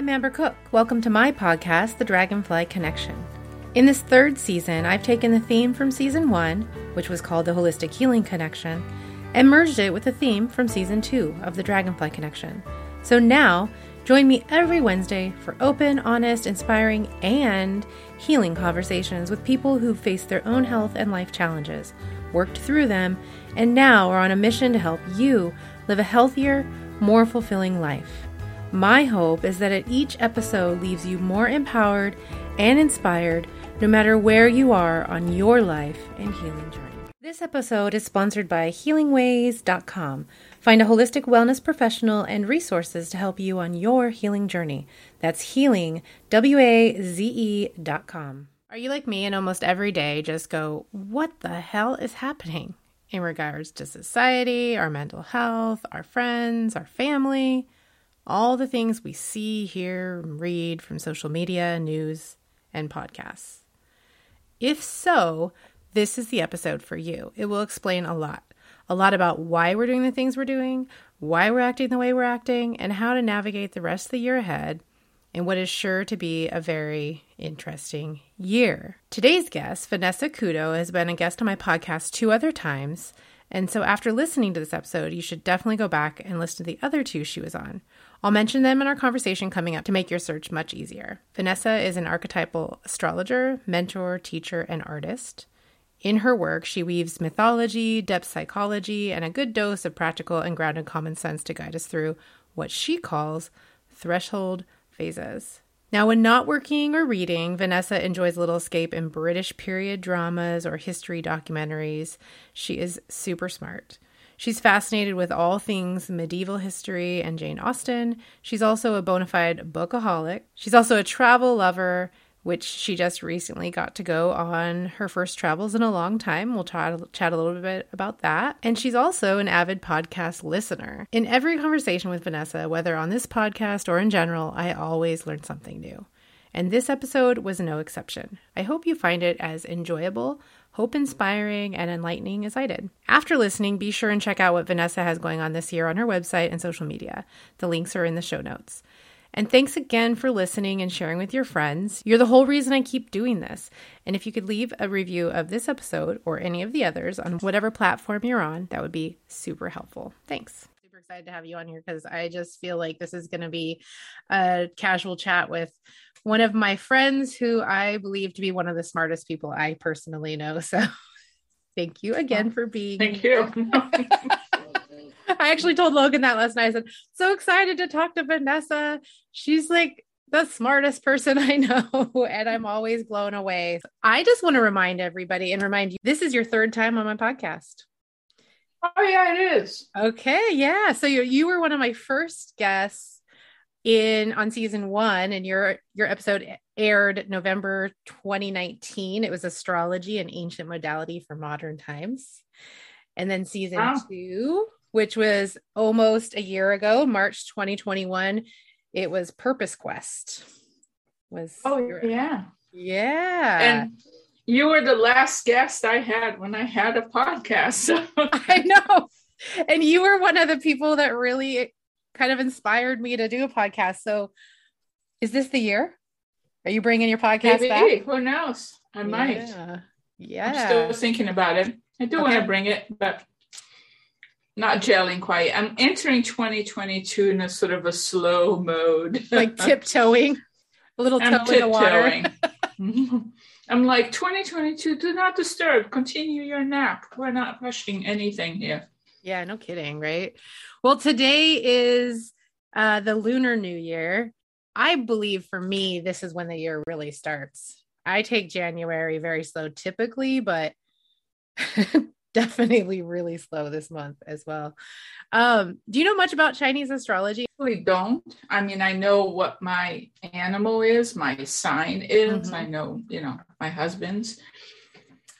I'm Amber Cook. Welcome to my podcast, The Dragonfly Connection. In this third season, I've taken the theme from season one, which was called The Holistic Healing Connection, and merged it with the theme from season two of The Dragonfly Connection. So now, join me every Wednesday for open, honest, inspiring, and healing conversations with people who've faced their own health and life challenges, worked through them, and now are on a mission to help you live a healthier, more fulfilling life. My hope is that each episode leaves you more empowered and inspired no matter where you are on your life and healing journey. This episode is sponsored by HealingWaze.com. Find a holistic wellness professional and resources to help you on your healing journey. That's healing, W A Z E.com. Are you like me and almost every day just go, what the hell is happening in regards to society, our mental health, our friends, our family? All the things we see, hear, read from social media, news, and podcasts. If so, this is the episode for you. It will explain a lot. A lot about why we're doing the things we're doing, why we're acting the way we're acting, and how to navigate the rest of the year ahead in what is sure to be a very interesting year. Today's guest, Vanessa Couto, has been a guest on my podcast two other times. And so, after listening to this episode, you should definitely go back and listen to the other two she was on. I'll mention them in our conversation coming up to make your search much easier. Vanessa is an archetypal astrologer, mentor, teacher, and artist. In her work, she weaves mythology, depth psychology, and a good dose of practical and grounded common sense to guide us through what she calls threshold phases. Now, when not working or reading, Vanessa enjoys a little escape in British period dramas or history documentaries. She is super smart. She's fascinated with all things medieval history and Jane Austen. She's also a bona fide bookaholic. She's also a travel lover, which she just recently got to go on her first travels in a long time. We'll to chat a little bit about that. And she's also an avid podcast listener. In every conversation with Vanessa, whether on this podcast or in general, I always learn something new. And this episode was no exception. I hope you find it as enjoyable hope inspiring and enlightening as I did. After listening, be sure and check out what Vanessa has going on this year on her website and social media. The links are in the show notes. And thanks again for listening and sharing with your friends. You're the whole reason I keep doing this. And if you could leave a review of this episode or any of the others on whatever platform you're on, that would be super helpful. Thanks. Excited to have you on here because I just feel like this is going to be a casual chat with one of my friends who I believe to be one of the smartest people I personally know. So thank you again for being Thank you. I actually told Logan that last night. I said, so excited to talk to Vanessa. She's like the smartest person I know, and I'm always blown away. I just want to remind everybody and remind you this is your third time on my podcast. Oh, yeah, it is. Okay. Yeah. So you, you were one of my first guests in on season one and your your episode aired november 2019 it was astrology and ancient modality for modern times and then season wow. two which was almost a year ago march 2021 it was purpose quest was oh your, yeah yeah and you were the last guest i had when i had a podcast so. i know and you were one of the people that really kind of inspired me to do a podcast. So, is this the year? Are you bringing your podcast Maybe. back? Who knows? I might. Yeah. yeah. I'm still thinking about it. I do okay. want to bring it, but not gelling quite. I'm entering 2022 in a sort of a slow mode, like tiptoeing, a little toe in the water. I'm like 2022. Do not disturb. Continue your nap. We're not rushing anything here. Yeah, no kidding, right? Well, today is uh, the Lunar New Year. I believe for me, this is when the year really starts. I take January very slow typically, but definitely really slow this month as well. Um, do you know much about Chinese astrology? I really don't. I mean, I know what my animal is, my sign is. Mm-hmm. I know, you know, my husband's.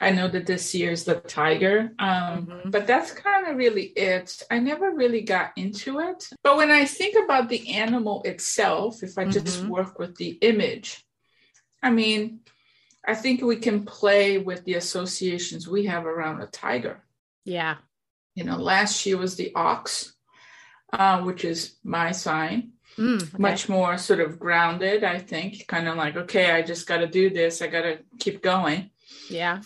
I know that this year is the tiger, um, mm-hmm. but that's kind of really it. I never really got into it. But when I think about the animal itself, if I just mm-hmm. work with the image, I mean, I think we can play with the associations we have around a tiger. Yeah. You know, last year was the ox, uh, which is my sign. Mm, okay. much more sort of grounded, I think, kind of like, okay, I just got to do this, I got to keep going. Yeah.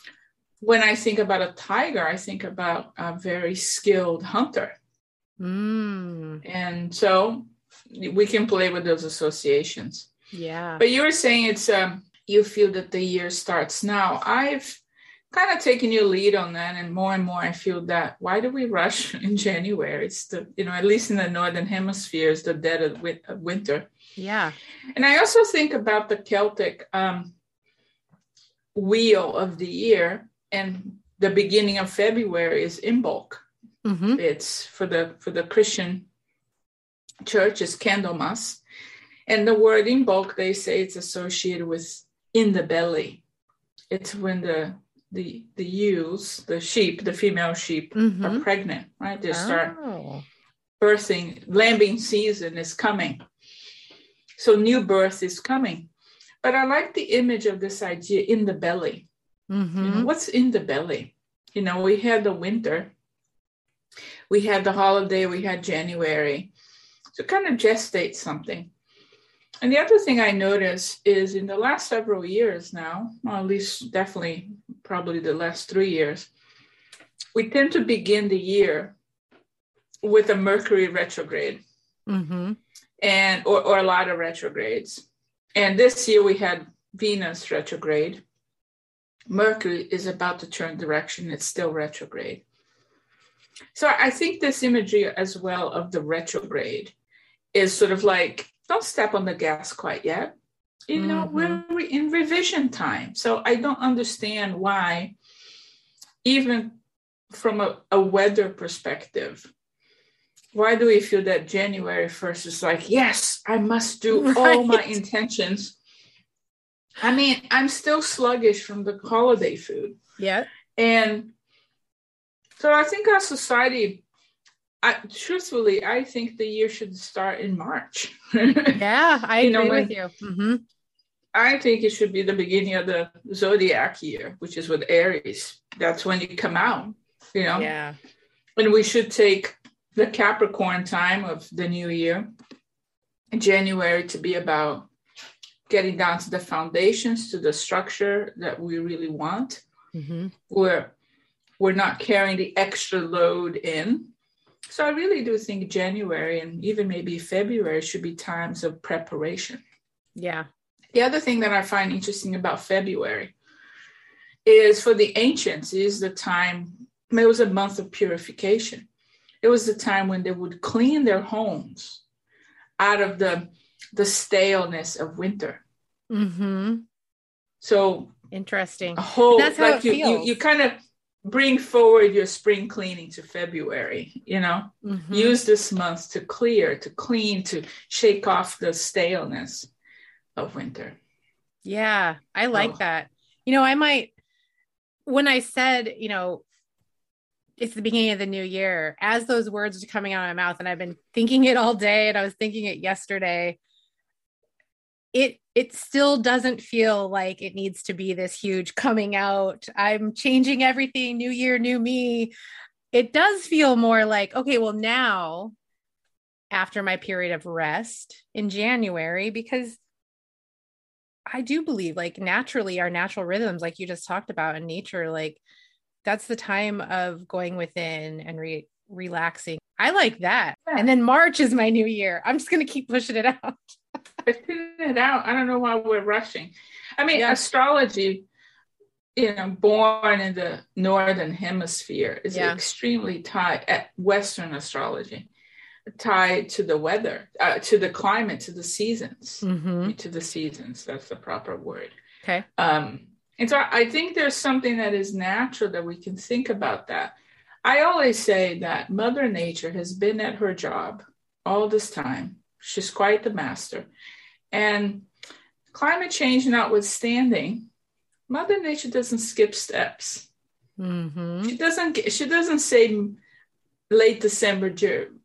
When I think about a tiger, I think about a very skilled hunter. Mm, And so we can play with those associations. yeah. But you were saying it's um you feel that the year starts now. I've kind of taken your lead on that, and more and more I feel that why do we rush in January? It's the you know at least in the northern hemisphere, it's the dead of, win- of winter. Yeah. And I also think about the Celtic um, wheel of the year, and the beginning of February is Imbolc. hmm It's for the for the Christian church is Candlemas, and the word Imbolc they say it's associated with in the belly. It's when the the the ewes, the sheep, the female sheep hmm are pregnant, right? They start Oh. birthing, lambing season is coming. So new birth is coming. But I like the image of this idea in the belly. You know, hmm what's in the belly? You know, we had the winter, we had the holiday, we had January. So kind of gestate something. And the other thing I notice is in the last several years now, well, at least definitely probably the last three years, we tend to begin the year with a Mercury retrograde hmm and or, or a lot of retrogrades. And this year we had Venus retrograde. Mercury is about to turn direction, it's still retrograde. So I think this imagery as well of the retrograde is sort of like, don't step on the gas quite yet. You know, Mhm. we're in revision time. So I don't understand why, even from a, a weather perspective, why do we feel that January 1st is like, yes, I must do all my intentions? I mean, I'm still sluggish from the holiday food. Yeah. And so I think our society, I, truthfully, I think the year should start in March. Yeah. I You know, agree when- with you. hmm I think it should be the beginning of the zodiac year, which is with Aries. That's when you come out, you know? Yeah. And we should take the Capricorn time of the new year, January, to be about getting down to the foundations, to the structure that we really want. hmm We're we're not carrying the extra load in. So I really do think January and even maybe February should be times of preparation. Yeah. The other thing that I find interesting about February is for the ancients is the time it was a month of purification. It was the time when they would clean their homes out of the the staleness of winter. Mm-hmm. So Interesting. a whole That's how like it you, you feels. you kind of bring forward your spring cleaning to February, you know? Mhm. Use this month to clear, to clean, to shake off the staleness of winter. Yeah, I like Oh. that. You know, I might, when I said, you know, it's the beginning of the new year, as those words are coming out of my mouth, and I've been thinking it all day, and I was thinking it yesterday. It it still doesn't feel like it needs to be this huge coming out. I'm changing everything, new year, new me. It does feel more like, okay, well, now after my period of rest in January, because I do believe like naturally our natural rhythms, like you just talked about in nature, like that's the time of going within and re- relaxing. I like that. Yeah. And then March is my new year. I'm just going to keep pushing it out. Fitting it out. I don't know why we're rushing. I mean, Yeah. astrology, you know, born in the northern hemisphere is Yeah. extremely tied at Western astrology, tied to the weather, uh, to the climate, to the seasons, Mm-hmm. to the seasons. That's the proper word. Okay. Um, and so I think there's something that is natural that we can think about that. I always say that Mother Nature has been at her job all this time. She's quite the master. And climate change notwithstanding, Mother Nature doesn't skip steps. Mm-hmm. She doesn't she doesn't say late December,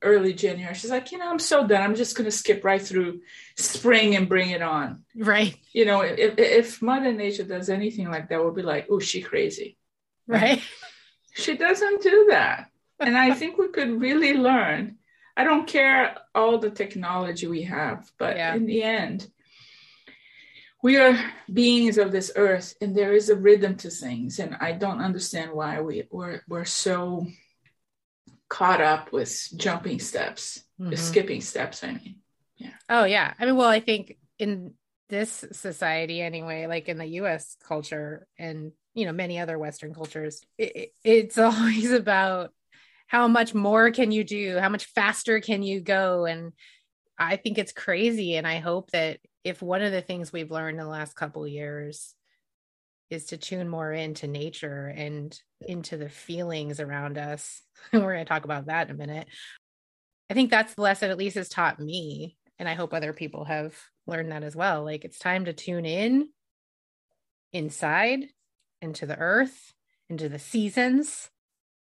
early January. She's like, you know, I'm so done. I'm just going to skip right through spring and bring it on Right. you know, if, if Mother Nature does anything like that, we'll be like, oh, she crazy. Right. She doesn't do that. And I think we could really learn. I don't care all the technology we have, but yeah. in the end, we are beings of this earth and there is a rhythm to things. And I don't understand why we, we're, we're so caught up with jumping steps, mm-hmm. skipping steps, I mean. Yeah. Oh, yeah. I mean, well, I think in this society anyway, like in the US culture and, you know, many other Western cultures, it, it's always about how much more can you do? How much faster can you go? And i think it's crazy. And i hope that if one of the things we've learned in the last couple years is to tune more into nature and into the feelings around us and we're going to talk about that in a minute. I think that's the lesson at least has taught me and i hope other people have learned that as well. Like it's time to tune in inside into the earth into the seasons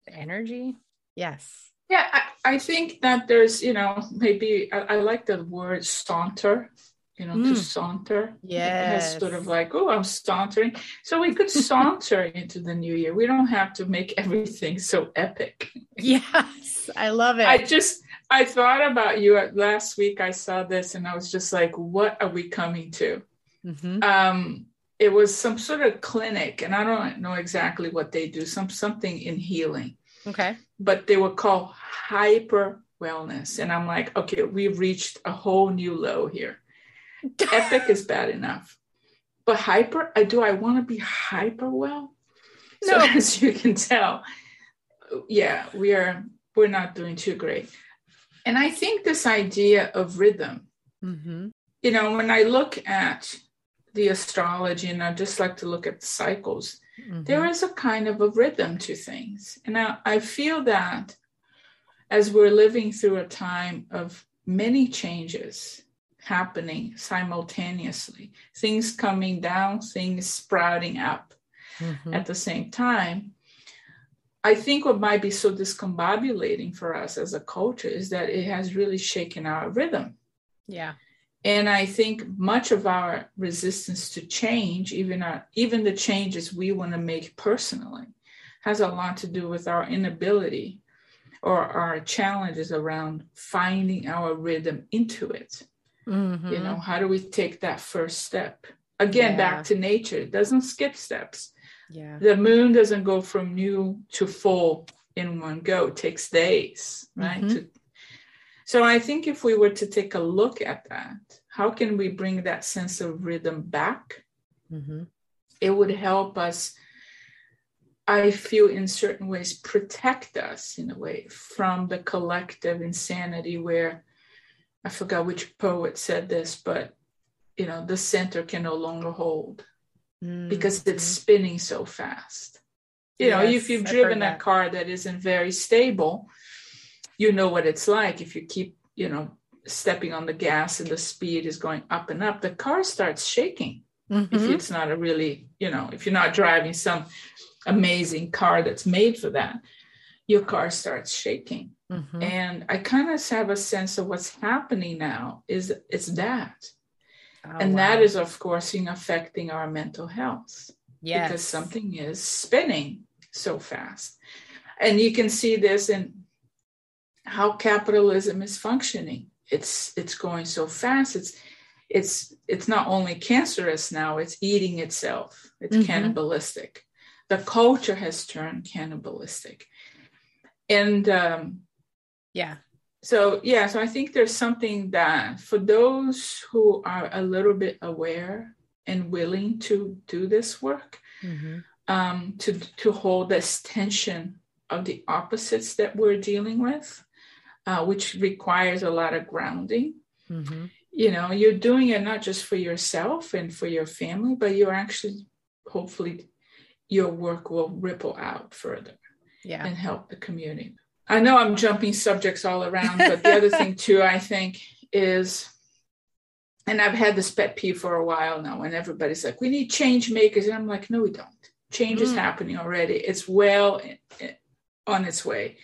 the energy Yes. Yeah, I, I think that there's, you know, maybe I, I like the word saunter, you know, mm. to saunter. Yes. sort of like, oh, I'm sauntering. So we could saunter into the new year. We don't have to make everything so epic. Yes, I love it. I just, I thought about you last week. I saw this and I was just like, what are we coming to? Mm-hmm. Um, it was some sort of clinic, and I don't know exactly what they do. Some something in healing Okay. But they were called hyper wellness. And I'm like, okay, we've reached a whole new low here. Epic is bad enough. But hyper, I do I want to be hyper well? No. So as you can tell, yeah, we are we're not doing too great. And I think this idea of rhythm, mm-hmm. you know, when I look at the astrology and I just like to look at the cycles, Mm-hmm. There is a kind of a rhythm to things. And I, I feel that as we're living through a time of many changes happening simultaneously, things coming down, things sprouting up mm-hmm. at the same time. I think what might be so discombobulating for us as a culture is that it has really shaken our rhythm. Yeah. And I think much of our resistance to change, even our, even the changes we want to make personally, has a lot to do with our inability or our challenges around finding our rhythm into it. Mm-hmm. You know, how do we take that first step? Again, yeah. back to nature. It doesn't skip steps. Yeah. The moon doesn't go from new to full in one go. It takes days, right? Mm-hmm. To so I think if we were to take a look at that, how can we bring that sense of rhythm back? Mm-hmm. It would help us, I feel, in certain ways, protect us in a way from the collective insanity where I forgot which poet said this, but you know, the center can no longer hold mm-hmm. because it's spinning so fast. You yes, know, if you've driven a car that isn't very stable, you know what it's like if you keep you know stepping on the gas and the speed is going up and up the car starts shaking mm-hmm. if it's not a really you know if you're not driving some amazing car that's made for that your car starts shaking mm-hmm. and i kind of have a sense of what's happening now is it's that oh, and wow. that is of course affecting our mental health yes. because something is spinning so fast and you can see this in how capitalism is functioning. It's it's going so fast. It's it's it's not only cancerous now, it's eating itself. It's mm-hmm. cannibalistic. The culture has turned cannibalistic. And um yeah. So yeah, so I think there's something that for those who are a little bit aware and willing to do this work, mm-hmm. um, to to hold this tension of the opposites that we're dealing with, uh, which requires a lot of grounding. Mm-hmm. You know, you're doing it not just for yourself and for your family, but you're actually, hopefully, your work will ripple out further yeah. and help the community. I know I'm jumping subjects all around, but the other thing too, I think, is, and I've had this pet peeve for a while now, and everybody's like, "We need change makers," and I'm like, "No, we don't. Change mm. is happening already. It's well on its way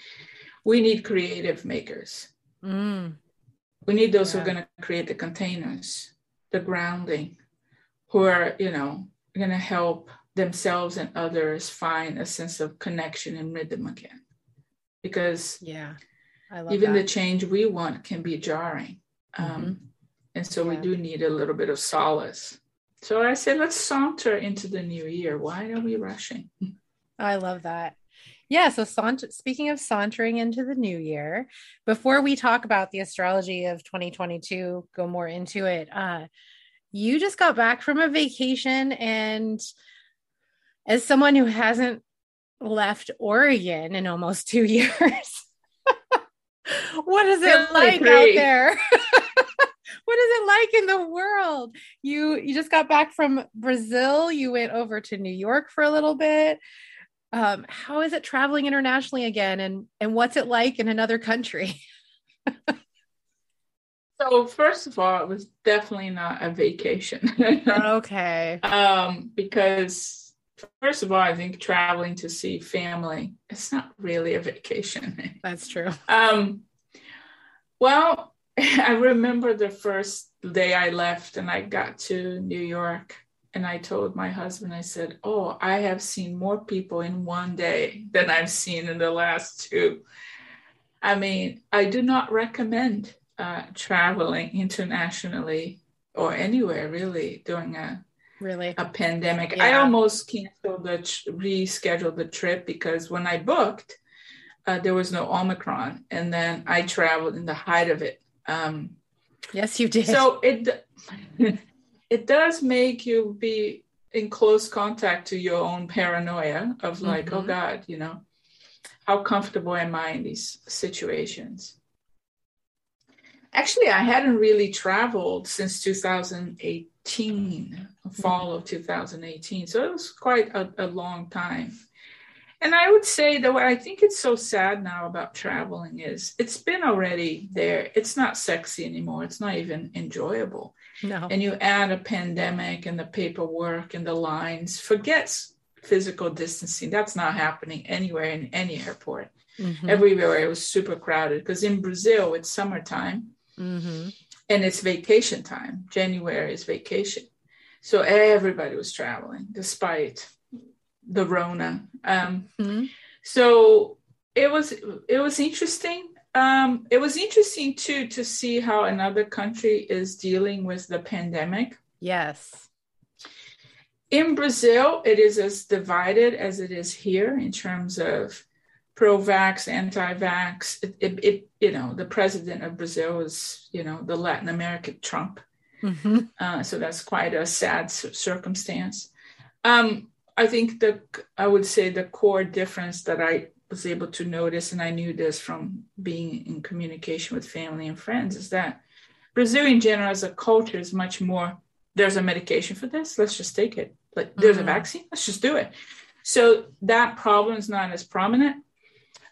we need creative makers. Mm. We need those yeah. who are going to create the containers, the grounding, who are, you know, going to help themselves and others find a sense of connection and rhythm again. Because yeah, i even that. the change we want can be jarring. Um, mm-hmm. and so yeah. we do need a little bit of solace. So I said, let's saunter into the new year. Why are we rushing? I love that. Yeah. So, speaking of sauntering into the new year, before we talk about the astrology of 2022, go more into it. Uh, you just got back from a vacation, and as someone who hasn't left Oregon in almost two years, what is it like out there? what is it like in the world? You you just got back from Brazil. You went over to New York for a little bit um, how is it traveling internationally again? And and what's it like in another country? So first of all it was definitely not a vacation. Okay. Um, because first of all i think traveling to see family it's not really a vacation. That's true. Um, well i remember the first day i left and i got to new york and I told my husband, I said, Oh, I have seen more people in one day than I've seen in the last two. I mean, I do not recommend uh, traveling internationally or anywhere really during a really a pandemic. Yeah. I almost canceled the rescheduled the trip because when I booked, uh, there was no Omicron, and then I traveled in the height of it. Um, yes, you did. So it it does make you be in close contact to your own paranoia of like, oh mm-hmm. oh God, you know, how comfortable am I in these situations? Actually, I hadn't really traveled since 2018, fall mm-hmm. of 2018. So it was quite a, a long time. And I would say that what I think it's so sad now about traveling is it's been already there. It's not sexy anymore. It's not even enjoyable. No. And you add a pandemic and the paperwork and the lines, forgets physical distancing. That's not happening anywhere in any airport. Mm-hmm. Everywhere it was super crowded because in Brazil it's summertime mm-hmm. and it's vacation time. January is vacation. So everybody was traveling despite the Rona. Um, mm-hmm. So it was it was interesting um, it was interesting too to see how another country is dealing with the pandemic. Yes. In Brazil, it is as divided as it is here in terms of pro-vax, anti-vax. It, it, it you know, the president of Brazil is, you know, the Latin American Trump. Mm-hmm. Uh, so that's quite a sad circumstance. Um, I think the I would say the core difference that I was able to notice, and I knew this from being in communication with family and friends, is that Brazil in general as a culture is much more there's a medication for this, let's just take it. Like there's mm-hmm. a vaccine, let's just do it. So that problem is not as prominent.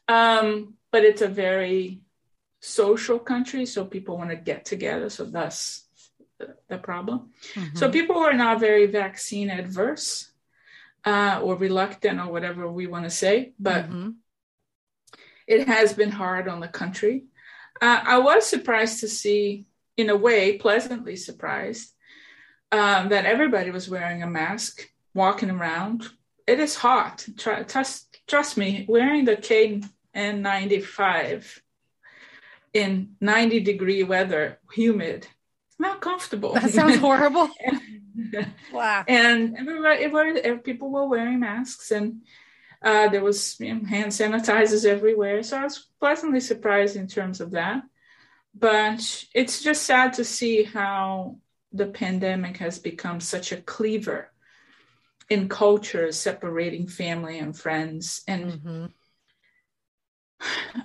Um, but it's a very social country, so people want to get together. So that's the, the problem. Mm-hmm. So people are not very vaccine adverse uh, or reluctant or whatever we want to say, but mm-hmm it has been hard on the country. Uh, I was surprised to see, in a way, pleasantly surprised, um, that everybody was wearing a mask, walking around. It is hot. Trust, trust me, wearing the KN95 in 90 degree weather, humid, not comfortable. That sounds horrible. wow. And everybody, people were wearing masks and uh, there was you know, hand sanitizers everywhere, so I was pleasantly surprised in terms of that. But it's just sad to see how the pandemic has become such a cleaver in cultures, separating family and friends. And mm-hmm.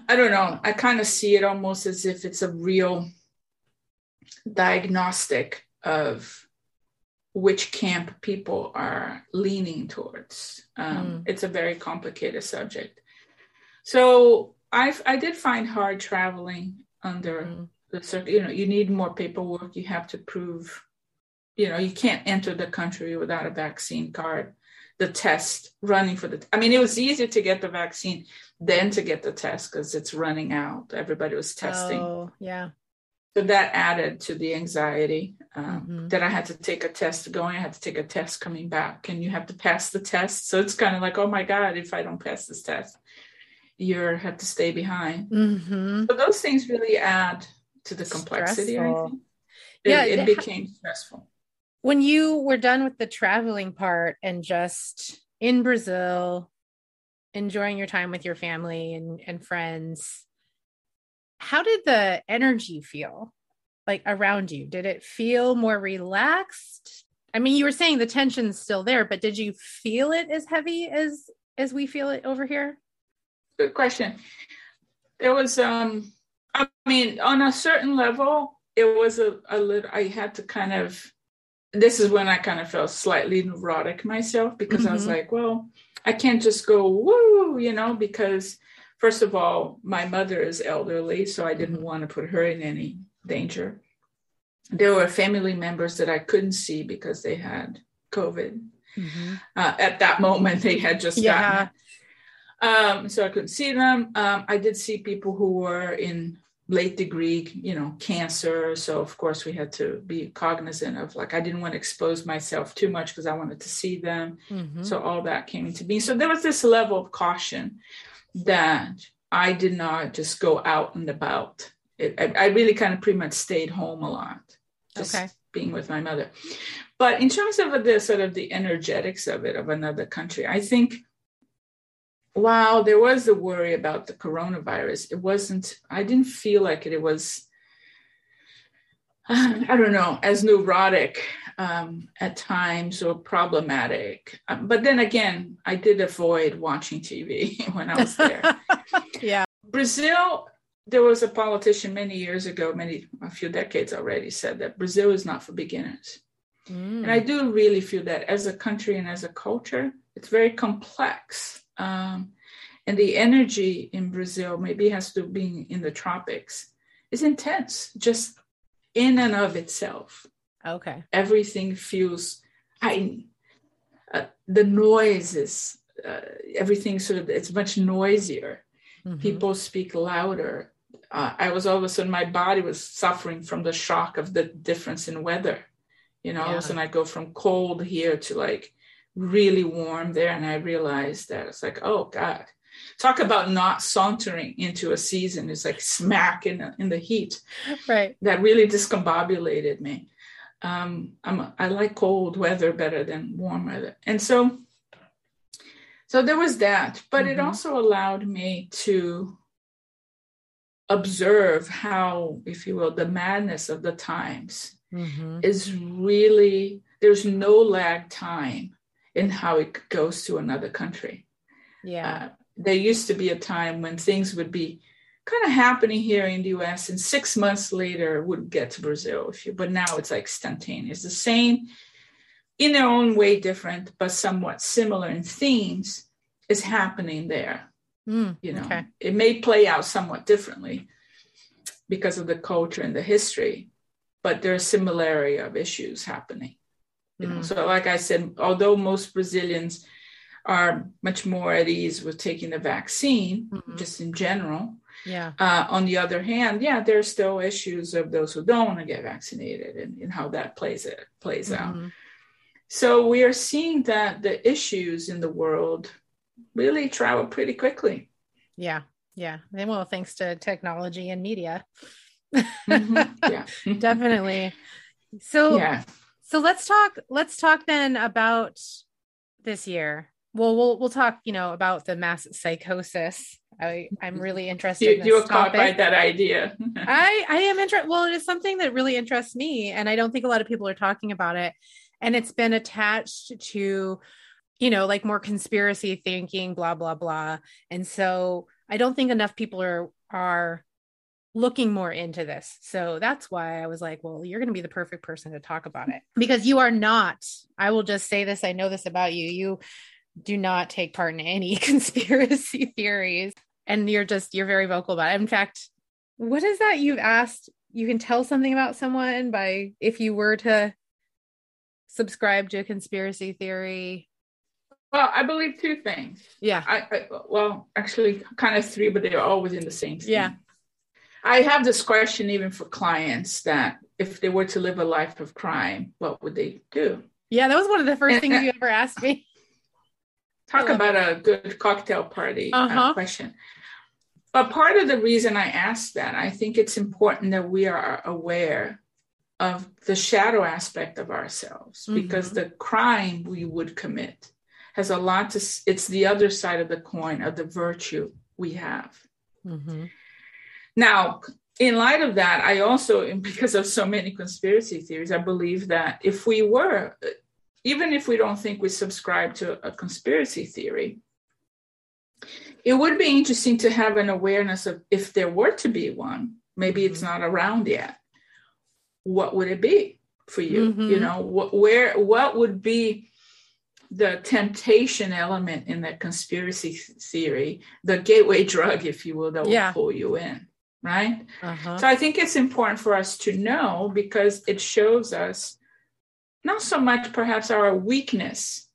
I don't know, I kind of see it almost as if it's a real diagnostic of which camp people are leaning towards. Um, mm. It's a very complicated subject. So I I did find hard traveling under mm. the circuit. You know, you need more paperwork. You have to prove. You know, you can't enter the country without a vaccine card. The test running for the. I mean, it was easier to get the vaccine than to get the test because it's running out. Everybody was testing. Oh, yeah so that added to the anxiety um, mm-hmm. that I had to take a test going. I had to take a test coming back, and you have to pass the test. So it's kind of like, oh my god, if I don't pass this test, you have to stay behind. Mm-hmm. So those things really add to the complexity. I think. It, Yeah, it it- became stressful. When you were done with the traveling part and just in Brazil, enjoying your time with your family and, and friends, how did the energy feel like around you? Did it feel more relaxed? I mean, you were saying the tension's still there, but did you feel it as heavy as as we feel it over here? Good question. There was, um, I mean, on a certain level, it was a, a little. I had to kind of. This is when I kind of felt slightly neurotic myself because I was Mhm. like, well, I can't just go woo, you know, because first of all, my mother is elderly, so I didn't want to put her in any danger. There were family members that I couldn't see because they had COVID. Uh, at that moment, they had just gotten Yeah. it. Um, so I couldn't see them. Um, I did see people who were in late degree, you know, cancer. So of course we had to be cognizant of like I didn't want to expose myself too much because I wanted to see them. Mhm. So all that came into being. So there was this level of caution that I did not just go out and about. It, I, I really kind of pretty much stayed home a lot, just Okay. being with my mother. But in terms of the sort of the energetics of it, of another country, I think while there was the worry about the coronavirus, it wasn't, I didn't feel like it, it was, I don't know, as neurotic um, at times or problematic. Um, but then again, I did avoid watching TV when I was there. yeah. Brazil, there was a politician many years ago, many, a few decades already, said that Brazil is not for beginners. Mm. And I do really feel that as a country and as a culture, it's very complex. Um, and the energy in Brazil, maybe has to being in the tropics, is intense, just in and of itself. Okay. Everything feels, I, uh, the noise is, uh, everything sort of, it's much noisier. Mhm. People speak louder. Uh, I was all of a sudden, my body was suffering from the shock of the difference in weather. You know, all of a sudden I go from cold here to like really warm there. And I realized that it's like, oh God, talk about not sauntering into a season. It's like smack in the, in the heat Right. that really discombobulated me. Um, I like cold weather better than warm weather, and so so there was that. But it Mhm. also allowed me to observe how, if you will, the madness of the times Mhm. is really there's no lag time in how it goes to another country. Yeah. Uh, there used to be a time when things would be kind of happening here in the US and six months later would get to Brazil. If you, but now it's like instantaneous. The same in their own way different, but somewhat similar in themes is happening there. Mm, You know, Okay. it may play out somewhat differently because of the culture and the history, but there's similarity of issues happening. You know, Mm. so like I said, although most Brazilians are much more at ease with taking the vaccine, Mhm. just in general. Yeah. Uh, on the other hand, yeah, there's still issues of those who don't want to get vaccinated and, and how that plays it plays out. Mhm. So we are seeing that the issues in the world really travel pretty quickly. Yeah. Yeah. And well, thanks to technology and media. Mhm. Yeah, Definitely. So Yeah, so let's talk let's talk then about this year. Well, we'll we'll talk, you know, about the mass psychosis. I I'm really interested you, in this you were caught by that idea. I I am interested. Well, it is something that really interests me, and I don't think a lot of people are talking about it. And it's been attached to, you know, like more conspiracy thinking, blah blah blah. And so I don't think enough people are are looking more into this. So that's why I was like, well, you're going to be the perfect person to talk about it because you are not. I will just say this. I know this about you. You do not take part in any conspiracy theories, and you're just you're very vocal about it. In fact, what is that you've asked? You can tell something about someone by if you were to subscribe to a conspiracy theory. well, I believe two things. Yeah. I, I well, actually, kind of three, but they're always in the same. Thing. Yeah. I have this question even for clients that if they were to live a life of crime, what would they do? Yeah, that was one of the first things uh, you ever asked me. Talk about a good cocktail party uh, Uh-huh. question. But part of the reason I ask that, I think it's important that we are aware of the shadow aspect of ourselves mm-hmm. because the crime we would commit has a lot to it's the other side of the coin of the virtue we have mm-hmm. now in light of that i also because of so many conspiracy theories i believe that if we were even if we don't think we subscribe to a conspiracy theory it would be interesting to have an awareness of if there were to be one maybe it's mm-hmm. not around yet what would it be for you mm-hmm. you know wh- where what would be the temptation element in that conspiracy theory the gateway drug if you will that will yeah. pull you in right uh-huh. so i think it's important for us to know because it shows us not so much perhaps our weakness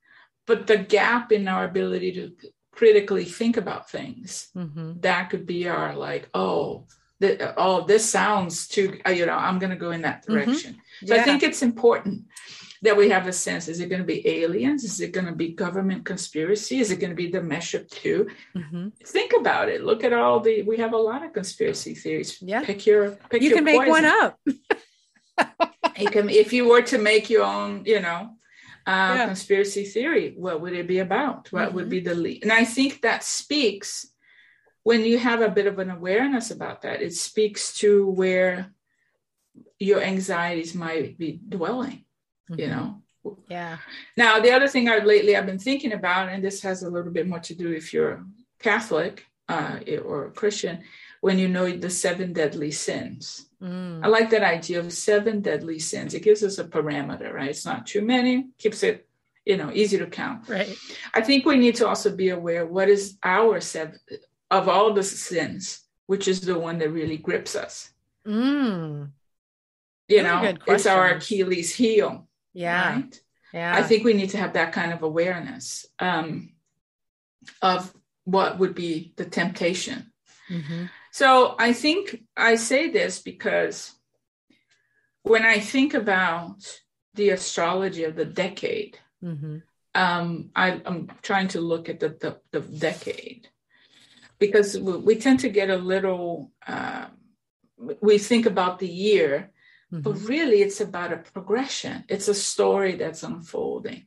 but the gap in our ability to critically think about things mm-hmm. that could be our like oh that oh this sounds too uh, you know i'm going to go in that mm-hmm. direction mm-hmm. so yeah. i think it's important that we have a sense is it going to be aliens is it going to be government conspiracy is it going to be the mesh of 2 mm-hmm. think about it look at all the we have a lot of conspiracy theories yeah pick your pick you your can make one up you can if you were to make your own you know uh, yeah. conspiracy theory what would it be about what mm-hmm. would be the lead and i think that speaks when you have a bit of an awareness about that, it speaks to where your anxieties might be dwelling, mm-hmm. you know? Yeah. Now, the other thing I lately I've been thinking about, and this has a little bit more to do if you're Catholic uh, or Christian, when you know the seven deadly sins. Mm. I like that idea of seven deadly sins. It gives us a parameter, right? It's not too many, keeps it, you know, easy to count. Right. I think we need to also be aware what is our seven of all the sins, which is the one that really grips us. Mm. You know, it's our Achilles heel. Yeah. Right? Yeah. I think we need to have that kind of awareness um, of what would be the temptation. Mm-hmm. So I think I say this because when I think about the astrology of the decade, mm-hmm. um, I, am trying to look at the, the, the decade because we tend to get a little uh, we think about the year mm-hmm. but really it's about a progression it's a story that's unfolding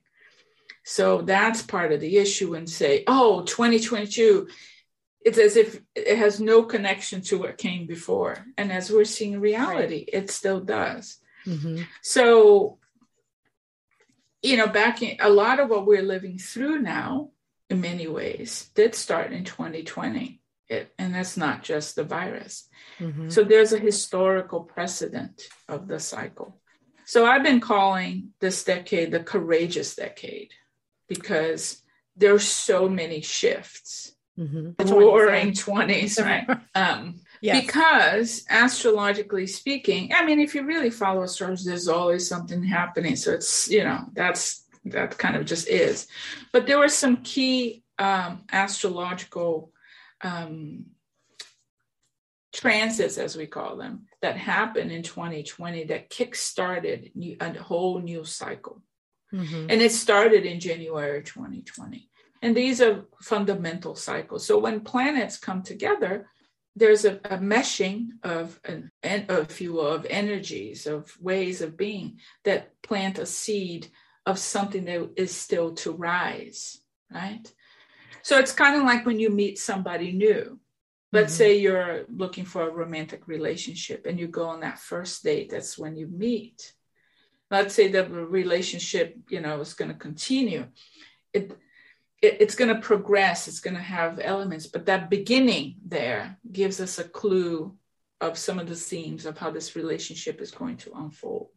so that's part of the issue and say oh 2022 it's as if it has no connection to what came before and as we're seeing reality right. it still does mm-hmm. so you know back in a lot of what we're living through now in many ways did start in 2020 it, and that's not just the virus mm-hmm. so there's a historical precedent of the cycle so i've been calling this decade the courageous decade because there's so many shifts mm-hmm. roaring 20s right um, yes. because astrologically speaking i mean if you really follow astrology there's always something happening so it's you know that's that kind of just is but there were some key um, astrological um, transits, as we call them, that happened in 2020 that kick-started a whole new cycle. Mm-hmm. And it started in January 2020. And these are fundamental cycles. So when planets come together, there's a, a meshing of an, if you will, of energies, of ways of being that plant a seed of something that is still to rise, right? So it's kind of like when you meet somebody new. Let's mm-hmm. say you're looking for a romantic relationship and you go on that first date, that's when you meet. Let's say the relationship, you know, is going to continue. It, it it's going to progress, it's going to have elements, but that beginning there gives us a clue of some of the themes of how this relationship is going to unfold.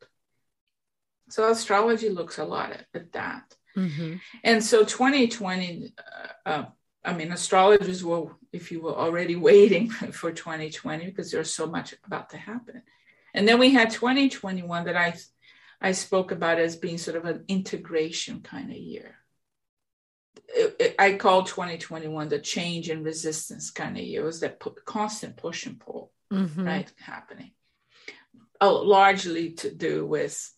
So astrology looks a lot at, at that. Mm-hmm. And so 2020, uh, uh, I mean, astrologers were, if you were already waiting for 2020 because there's so much about to happen. And then we had 2021 that I, I spoke about as being sort of an integration kind of year. It, it, I call 2021 the change and resistance kind of year. It was that pu- constant push and pull, mm-hmm. right, happening. Oh, largely to do with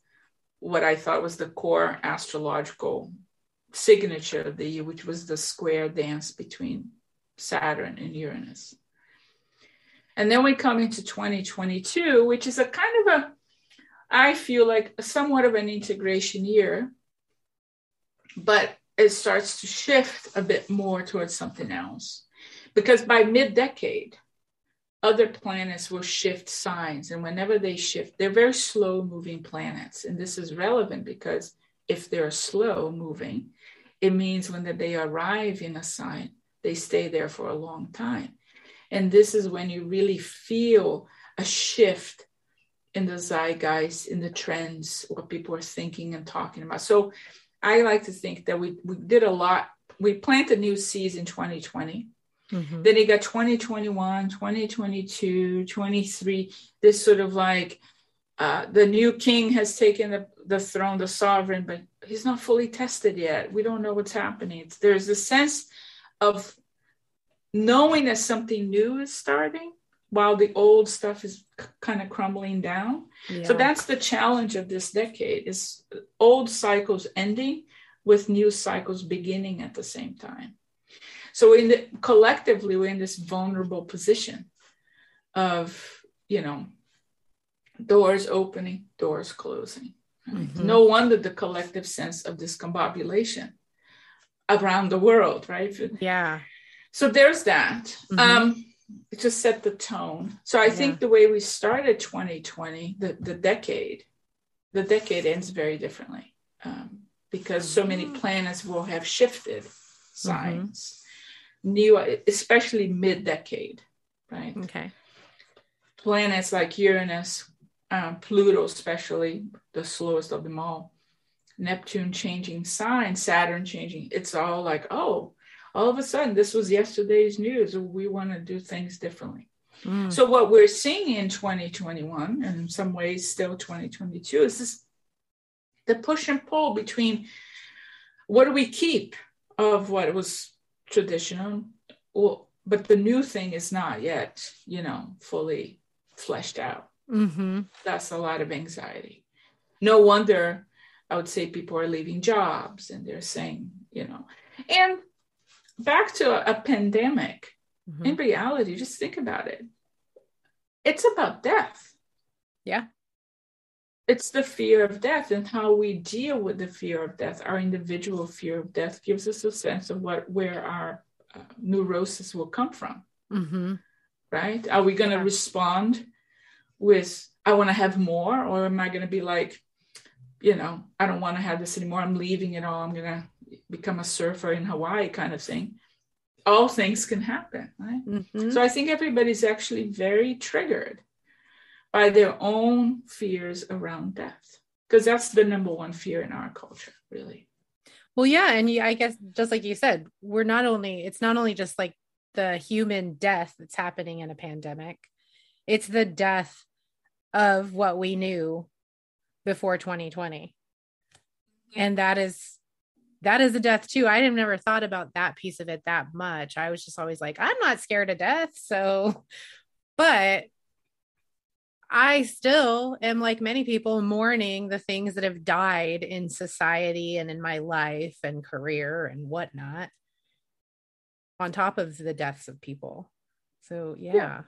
what I thought was the core astrological signature of the year, which was the square dance between Saturn and Uranus. And then we come into 2022, which is a kind of a, I feel like somewhat of an integration year, but it starts to shift a bit more towards something else. Because by mid decade, other planets will shift signs. And whenever they shift, they're very slow moving planets. And this is relevant because if they're slow moving, it means when they arrive in a sign, they stay there for a long time. And this is when you really feel a shift in the zeitgeist, in the trends, what people are thinking and talking about. So I like to think that we, we did a lot. We planted new seeds in 2020. Mm-hmm. Then you got 2021, 2022, 23, this sort of like uh, the new king has taken the, the throne, the sovereign, but he's not fully tested yet. We don't know what's happening. It's, there's a sense of knowing that something new is starting while the old stuff is c- kind of crumbling down. Yeah. So that's the challenge of this decade is old cycles ending with new cycles beginning at the same time. So in the collectively we're in this vulnerable position of, you know, doors opening, doors closing. Right? Mm-hmm. No wonder the collective sense of discombobulation around the world, right? Yeah. So there's that. Mm-hmm. Um, to set the tone. So I yeah. think the way we started 2020, the, the decade, the decade ends very differently um, because so many mm-hmm. planets will have shifted signs, mm-hmm. new, especially mid decade, right? Okay. Planets like Uranus um, Pluto, especially the slowest of them all, Neptune changing sign, Saturn changing. It's all like, oh, all of a sudden, this was yesterday's news. We want to do things differently. Mm. So, what we're seeing in 2021, and in some ways still 2022, is this the push and pull between what do we keep of what was traditional, well, but the new thing is not yet, you know, fully fleshed out. Mm-hmm. That's a lot of anxiety. No wonder I would say people are leaving jobs and they're saying, you know, and back to a, a pandemic, mm-hmm. in reality, just think about it. It's about death. Yeah. It's the fear of death and how we deal with the fear of death. Our individual fear of death gives us a sense of what where our uh, neurosis will come from. Mm-hmm. Right? Are we going to yeah. respond with I want to have more, or am I going to be like, you know, I don't want to have this anymore. I'm leaving it all. I'm going to become a surfer in Hawaii, kind of thing. All things can happen, right? Mm-hmm. So I think everybody's actually very triggered by their own fears around death, because that's the number one fear in our culture, really. Well, yeah, and I guess just like you said, we're not only it's not only just like the human death that's happening in a pandemic it's the death of what we knew before 2020 and that is that is a death too i have never thought about that piece of it that much i was just always like i'm not scared of death so but i still am like many people mourning the things that have died in society and in my life and career and whatnot on top of the deaths of people so yeah.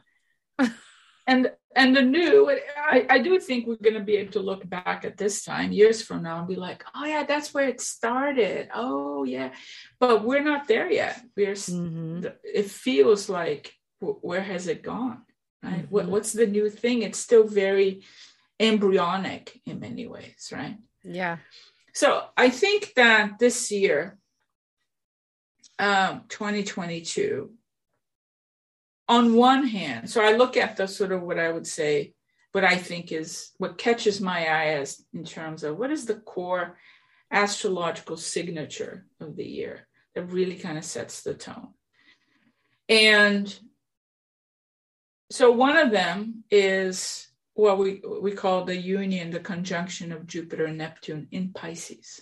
yeah. and and the new I, I do think we're going to be able to look back at this time years from now and be like oh yeah that's where it started. Oh yeah. But we're not there yet. We're mm-hmm. it feels like where has it gone right? Mm-hmm. what, what's the new thing? It's still very embryonic in many ways right? Yeah. So i think that this year um 2022 on one hand, so I look at the sort of what I would say, what I think is what catches my eye as in terms of what is the core astrological signature of the year that really kind of sets the tone. And so one of them is what we we call the union, the conjunction of Jupiter and Neptune in Pisces.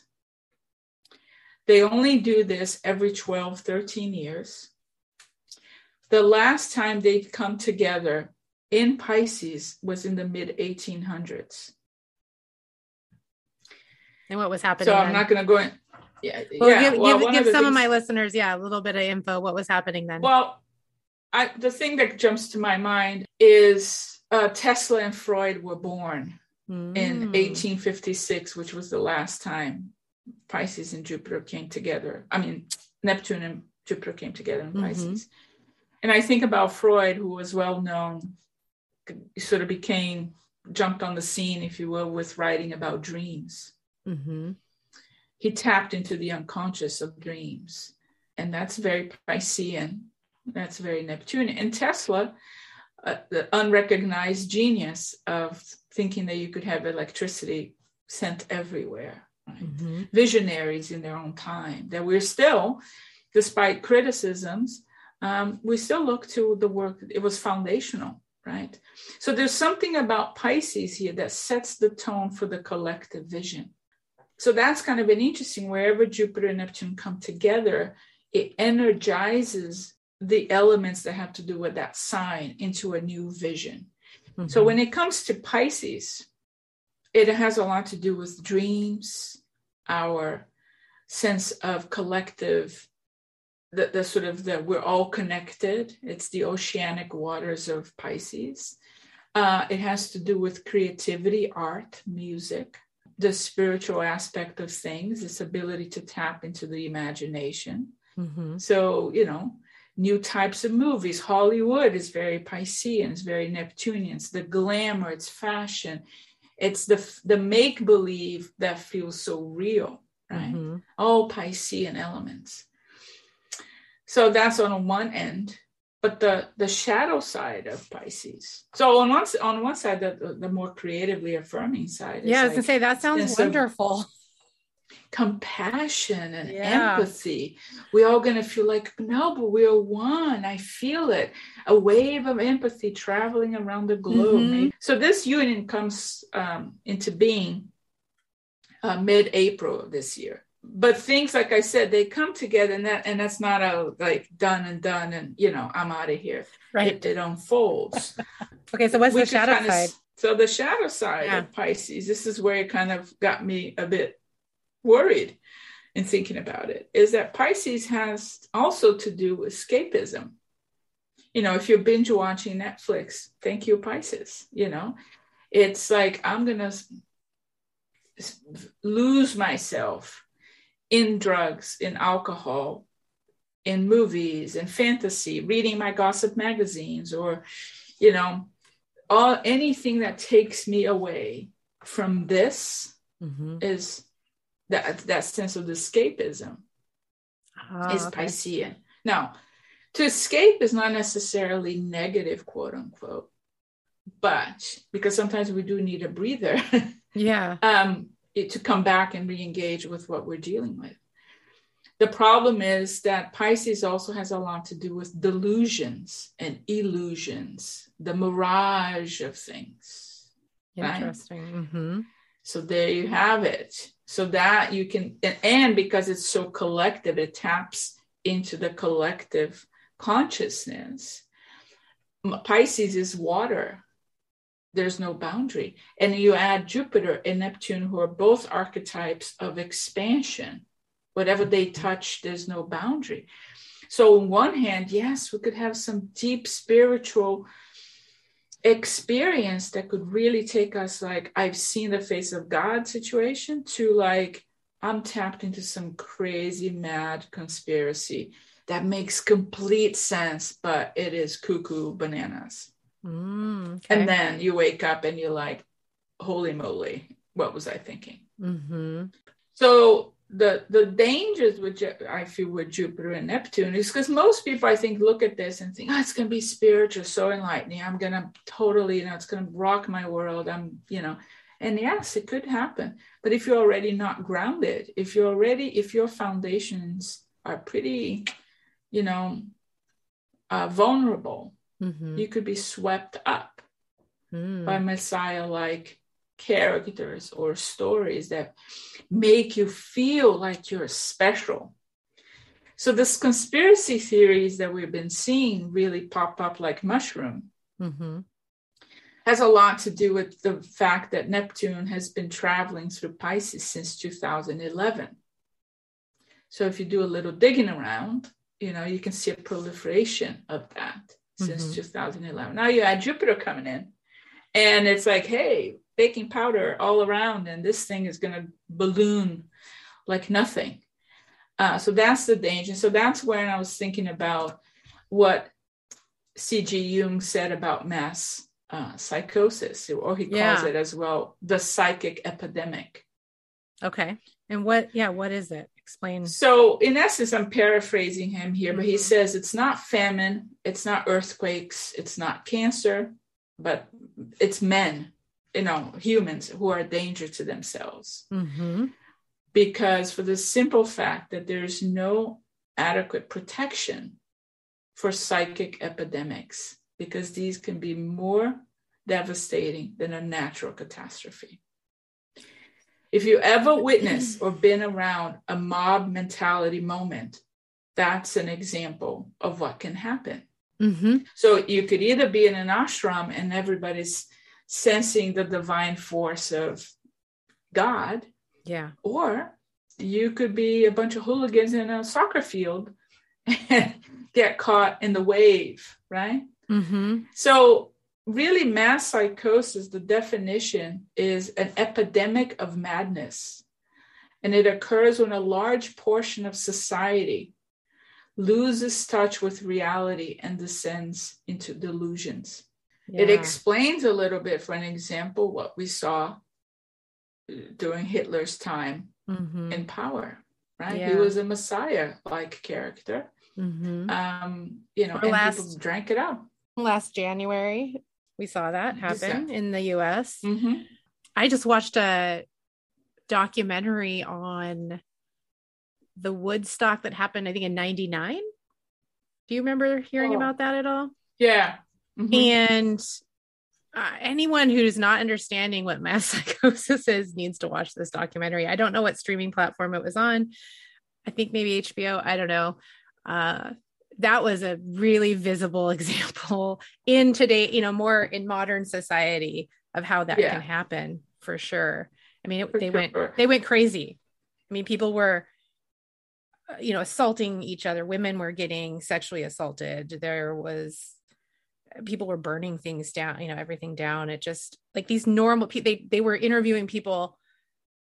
They only do this every 12, 13 years the last time they'd come together in Pisces was in the mid 1800s. And what was happening? So I'm then? not going to go in. Yeah, well, yeah. Give, well, give, give some things, of my listeners, yeah, a little bit of info. What was happening then? Well, I, the thing that jumps to my mind is uh, Tesla and Freud were born mm. in 1856, which was the last time Pisces and Jupiter came together. I mean, Neptune and Jupiter came together in mm-hmm. And I think about Freud, who was well known, sort of became, jumped on the scene, if you will, with writing about dreams. Mm-hmm. He tapped into the unconscious of dreams. And that's very Piscean. That's very Neptunian. And Tesla, uh, the unrecognized genius of thinking that you could have electricity sent everywhere. Right? Mm-hmm. Visionaries in their own time, that we're still, despite criticisms, um, we still look to the work, it was foundational, right? So there's something about Pisces here that sets the tone for the collective vision. So that's kind of an interesting, wherever Jupiter and Neptune come together, it energizes the elements that have to do with that sign into a new vision. Mm-hmm. So when it comes to Pisces, it has a lot to do with dreams, our sense of collective the, the sort of that we're all connected. It's the oceanic waters of pisces. Uh, it has to do with creativity art music the spiritual aspect of things this ability to tap into the imagination. Mm-hmm. so you know new types of movies. Hollywood is very piscean it's very neptunian. It's the glamour it's fashion. It's the the make believe that feels so real right? Mm-hmm. all piscean elements so that's on one end, but the the shadow side of Pisces. So on one on one side, the the more creatively affirming side. Yeah, I was like, gonna say that sounds wonderful. Compassion and yeah. empathy. We're all gonna feel like no, but we're one. I feel it. A wave of empathy traveling around the globe. Mm-hmm. So this union comes um, into being uh, mid-April of this year but things like I said, they come together, and that and that's not a like done and done, and you know I'm out of here. Right. It, it unfolds. okay, so what's we the shadow side? Of, so the shadow side yeah. of Pisces, this is where it kind of got me a bit worried in thinking about it. Is that Pisces has also to do with escapism. You know, if you're binge watching Netflix, thank you, Pisces. You know, it's like I'm gonna lose myself in drugs, in alcohol, in movies, in fantasy, reading my gossip magazines, or, you know, all anything that takes me away from this mm-hmm. is that that sense of escapism ah, is okay. Piscean. Now, to escape is not necessarily negative, quote unquote, but because sometimes we do need a breather. Yeah. um, it, to come back and re-engage with what we're dealing with. The problem is that Pisces also has a lot to do with delusions and illusions, the mirage of things. Interesting. Right? Mm-hmm. So there you have it. So that you can, and, and because it's so collective, it taps into the collective consciousness. Pisces is water there's no boundary. And you add Jupiter and Neptune, who are both archetypes of expansion. Whatever they touch, there's no boundary. So, on one hand, yes, we could have some deep spiritual experience that could really take us, like, I've seen the face of God situation, to like, I'm tapped into some crazy, mad conspiracy that makes complete sense, but it is cuckoo bananas. Mm, okay. And then you wake up and you're like, holy moly, what was I thinking? Mm-hmm. So the the dangers which I feel with Jupiter and Neptune is because most people I think look at this and think, oh, it's gonna be spiritual, so enlightening. I'm gonna totally, you know, it's gonna rock my world. I'm, you know, and yes, it could happen. But if you're already not grounded, if you're already, if your foundations are pretty, you know, uh, vulnerable, Mm-hmm. You could be swept up mm. by Messiah like characters or stories that make you feel like you're special. So, this conspiracy theories that we've been seeing really pop up like mushroom. Mm-hmm. Has a lot to do with the fact that Neptune has been traveling through Pisces since 2011. So, if you do a little digging around, you know, you can see a proliferation of that since mm-hmm. 2011. Now you had Jupiter coming in, and it's like, hey, baking powder all around, and this thing is going to balloon like nothing. Uh, so that's the danger. So that's when I was thinking about what C.G. Jung said about mass uh, psychosis, or he calls yeah. it as well the psychic epidemic. Okay. And what, yeah, what is it? Explain. So, in essence, I'm paraphrasing him here, mm-hmm. but he mm-hmm. says it's not famine, it's not earthquakes, it's not cancer, but it's men, you know, humans who are a danger to themselves. Mm-hmm. Because for the simple fact that there's no adequate protection for psychic epidemics, because these can be more devastating than a natural catastrophe. If you ever witnessed or been around a mob mentality moment, that's an example of what can happen. Mm-hmm. So you could either be in an ashram and everybody's sensing the divine force of God. Yeah. Or you could be a bunch of hooligans in a soccer field and get caught in the wave, right? Mm-hmm. So really mass psychosis the definition is an epidemic of madness and it occurs when a large portion of society loses touch with reality and descends into delusions yeah. it explains a little bit for an example what we saw during hitler's time mm-hmm. in power right yeah. he was a messiah like character mm-hmm. um you know or and last, people drank it up last january we saw that happen in the US. Mm-hmm. I just watched a documentary on the Woodstock that happened, I think, in 99. Do you remember hearing oh. about that at all? Yeah. Mm-hmm. And uh, anyone who's not understanding what mass psychosis is needs to watch this documentary. I don't know what streaming platform it was on. I think maybe HBO. I don't know. Uh, that was a really visible example in today, you know, more in modern society of how that yeah. can happen for sure. I mean, it, they sure. went they went crazy. I mean, people were uh, you know assaulting each other women were getting sexually assaulted there was people were burning things down you know everything down it just like these normal people they they were interviewing people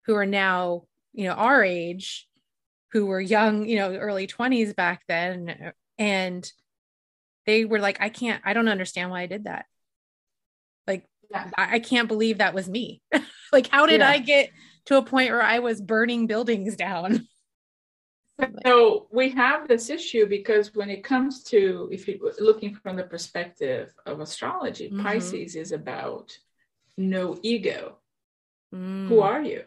who are now you know our age who were young you know early 20s back then and they were like i can't i don't understand why i did that like yeah. I, I, can't believe that was me like how did yeah. i get to a point where i was burning buildings down so we have this issue because when it comes to if you're looking from the perspective of astrology mm-hmm. pisces is about no ego mm. who are you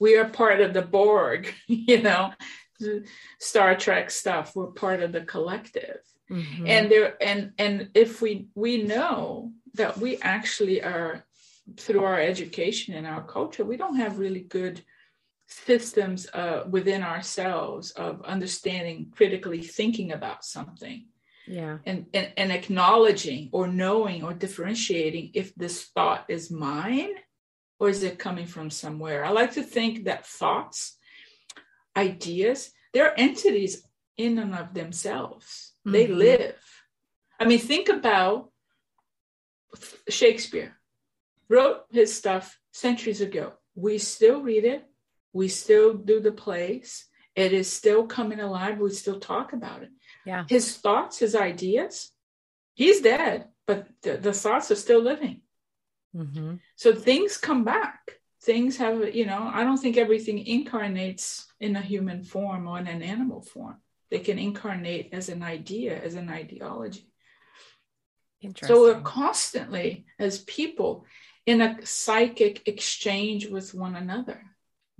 we are part of the borg you know Star Trek stuff. We're part of the collective. Mm-hmm. And there and and if we we know that we actually are through our education and our culture, we don't have really good systems uh, within ourselves of understanding critically thinking about something yeah and, and and acknowledging or knowing or differentiating if this thought is mine or is it coming from somewhere i like to think that thoughts ideas, they're entities in and of themselves. Mm-hmm. They live. I mean, think about Shakespeare wrote his stuff centuries ago. We still read it. We still do the plays. It is still coming alive. We still talk about it. Yeah. His thoughts, his ideas, he's dead, but the, the thoughts are still living. Mm-hmm. So things come back things have you know i don't think everything incarnates in a human form or in an animal form. They can incarnate as an idea as an ideology. So we're constantly as people in a psychic exchange with one another.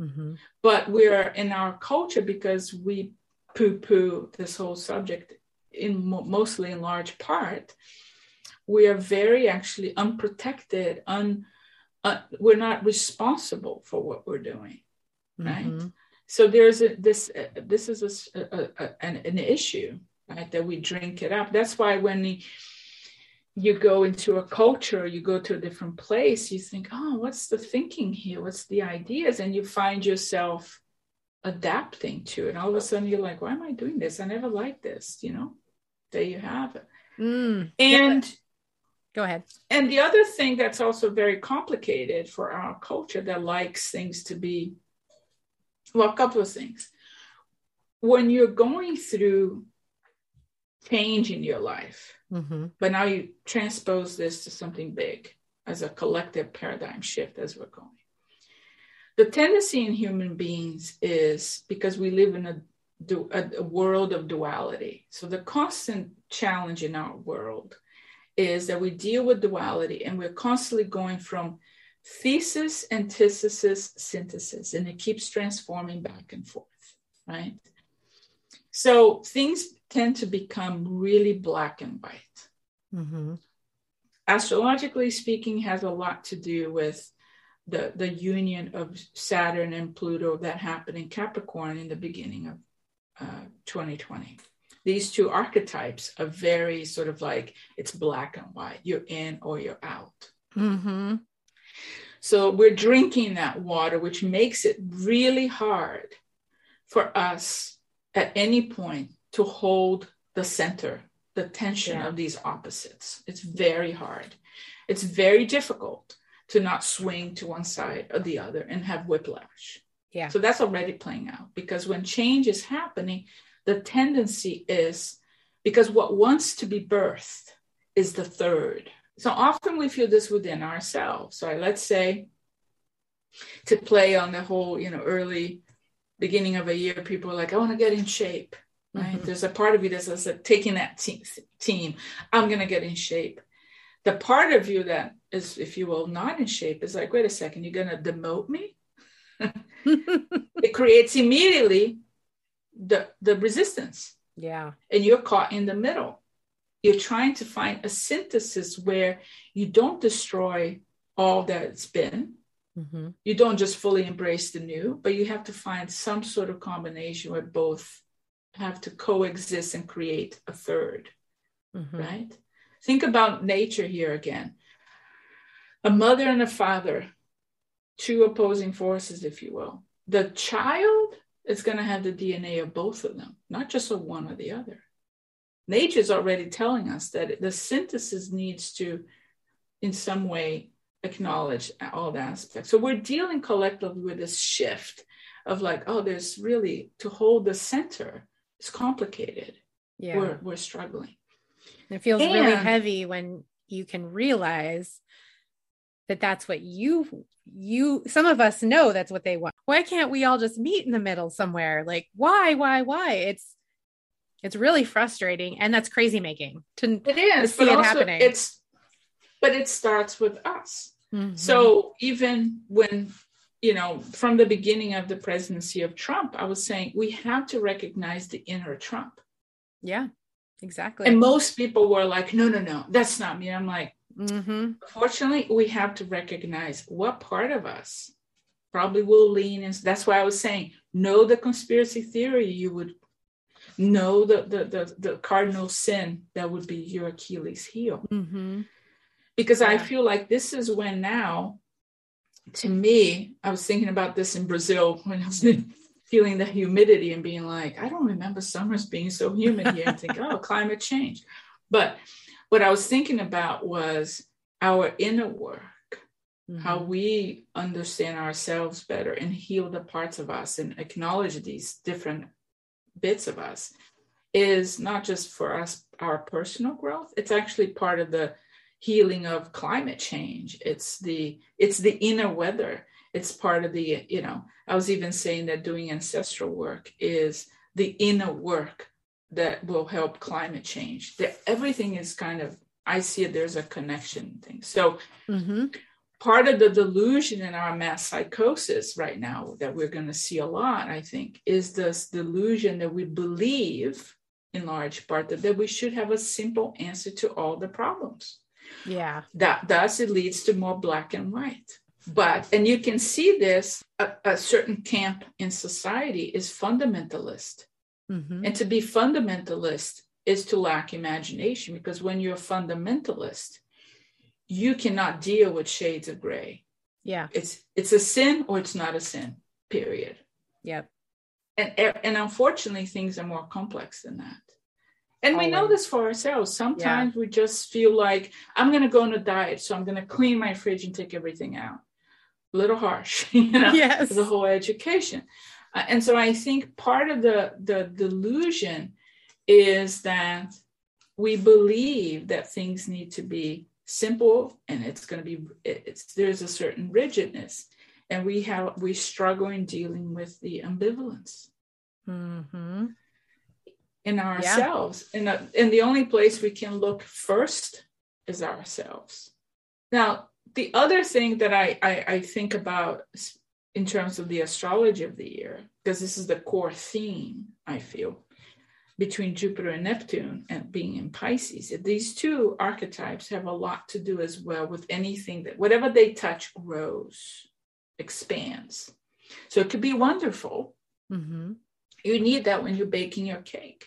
Mm-hmm. but we're in our culture because we poo-poo this whole subject in mostly in large part. We are very actually unprotected un uh, we're not responsible for what we're doing right? Mm-hmm. So there's a, this uh, this is a, a, a, an, an, issue right that we drink it up that's why when the, you go into a culture you go to a different place you think oh what's the thinking here what's the ideas and you find yourself adapting to it. All of a sudden, you're like, why am I doing this? I never liked this, you know? There you have it. Mm. And Go ahead. And the other thing that's also very complicated for our culture that likes things to be, well, a couple of things. When you're going through change in your life, Mm-hmm. but now you transpose this to something big as a collective paradigm shift as we're going. The tendency in human beings is because we live in a, a, a world of duality. So the constant challenge in our world is that we deal with duality and we're constantly going from thesis, antithesis, synthesis, and it keeps transforming back and forth, right? So things tend to become really black and white. Mm-hmm. Astrologically speaking, has a lot to do with the, the union of Saturn and Pluto that happened in Capricorn in the beginning of uh, 2020 these two archetypes are very sort of like it's black and white you're in or you're out Mm-hmm. So we're drinking that water which makes it really hard for us at any point to hold the center the tension Yeah. of these opposites it's very hard it's very difficult to not swing to one side or the other and have whiplash Yeah. so that's already playing out because when change is happening, the tendency is because what wants to be birthed is the third. So often we feel this within ourselves. So let's say to play on the whole, you know, early beginning of a year, people are like, I want to get in shape. Right. Mhm. There's a part of you that's that's like, taking that te- team. I'm going to get in shape. The part of you that is, if you will, not in shape is like, wait a second, you're going to demote me? it creates immediately the the resistance yeah. and you're caught in the middle you're trying to find a synthesis where you don't destroy all that it's been. Mm-hmm. you don't just fully embrace the new but you have to find some sort of combination where both have to coexist and create a third Mm-hmm. right? Think about nature here again. A mother and a father two opposing forces if you will. The child is going to have the dna of both of them not just of one or the other nature is already telling us that the synthesis needs to in some way acknowledge all the aspects so we're dealing collectively with this shift of like oh there's really to hold the center it's complicated Yeah. we're, we're struggling It feels really heavy when you can realize that that's what you you some of us know that's what they want. Why can't we all just meet in the middle somewhere? Like why why why? It's it's really frustrating and that's crazy making to It is, see it happening. it's but it starts with us. Mhm. So even when you know from the beginning of the presidency of Trump, I was saying we have to recognize the inner Trump. yeah, exactly. And most people were like, no, no, no, that's not me. I'm like, hmm fortunately, we have to recognize what part of us probably will lean in. That's why I was saying, know the conspiracy theory you would know the the the, the cardinal sin that would be your Achilles heel. hmm because I feel like this is when now, to me, I was thinking about this in Brazil when I was feeling the humidity and being like, I don't remember summers being so humid here and think, oh, climate change. But what I was thinking about was our inner work, how we understand ourselves better and heal the parts of us and acknowledge these different bits of us is not just for us, our personal growth, it's actually part of the healing of climate change. It's the it's the inner weather. It's part of the you know i was even saying that doing ancestral work is the inner work that will help climate change. That everything is kind of i see it there's a connection thing. So hmm part of the delusion in our mass psychosis right now that we're going to see a lot i think is this delusion that we believe in large part that, that we should have a simple answer to all the problems. Yeah. that thus it leads to more black and white. But and you can see this a, a certain camp in society is fundamentalist. Hmm and to be fundamentalist is to lack imagination because when you're a fundamentalist you cannot deal with shades of gray Yeah. it's it's a sin or it's not a sin period Yep. and and unfortunately things are more complex than that and we know this for ourselves sometimes yeah. we just feel like i'm going to go on a diet so i'm going to clean my fridge and take everything out a little harsh you know yes. the whole education uh, and so i think part of the the delusion is that we believe that things need to be simple and it's going to be it's there's a certain rigidness and we have we struggle in dealing with the ambivalence mm-hmm. in ourselves yeah. and, the, and the only place we can look first is ourselves now the other thing that I, I, I think about in terms of the astrology of the year because this is the core theme i feel between Jupiter and Neptune and being in Pisces. These two archetypes have a lot to do as well with anything that whatever they touch grows, expands. So it could be wonderful. Mm-hmm. You need that when you're baking your cake.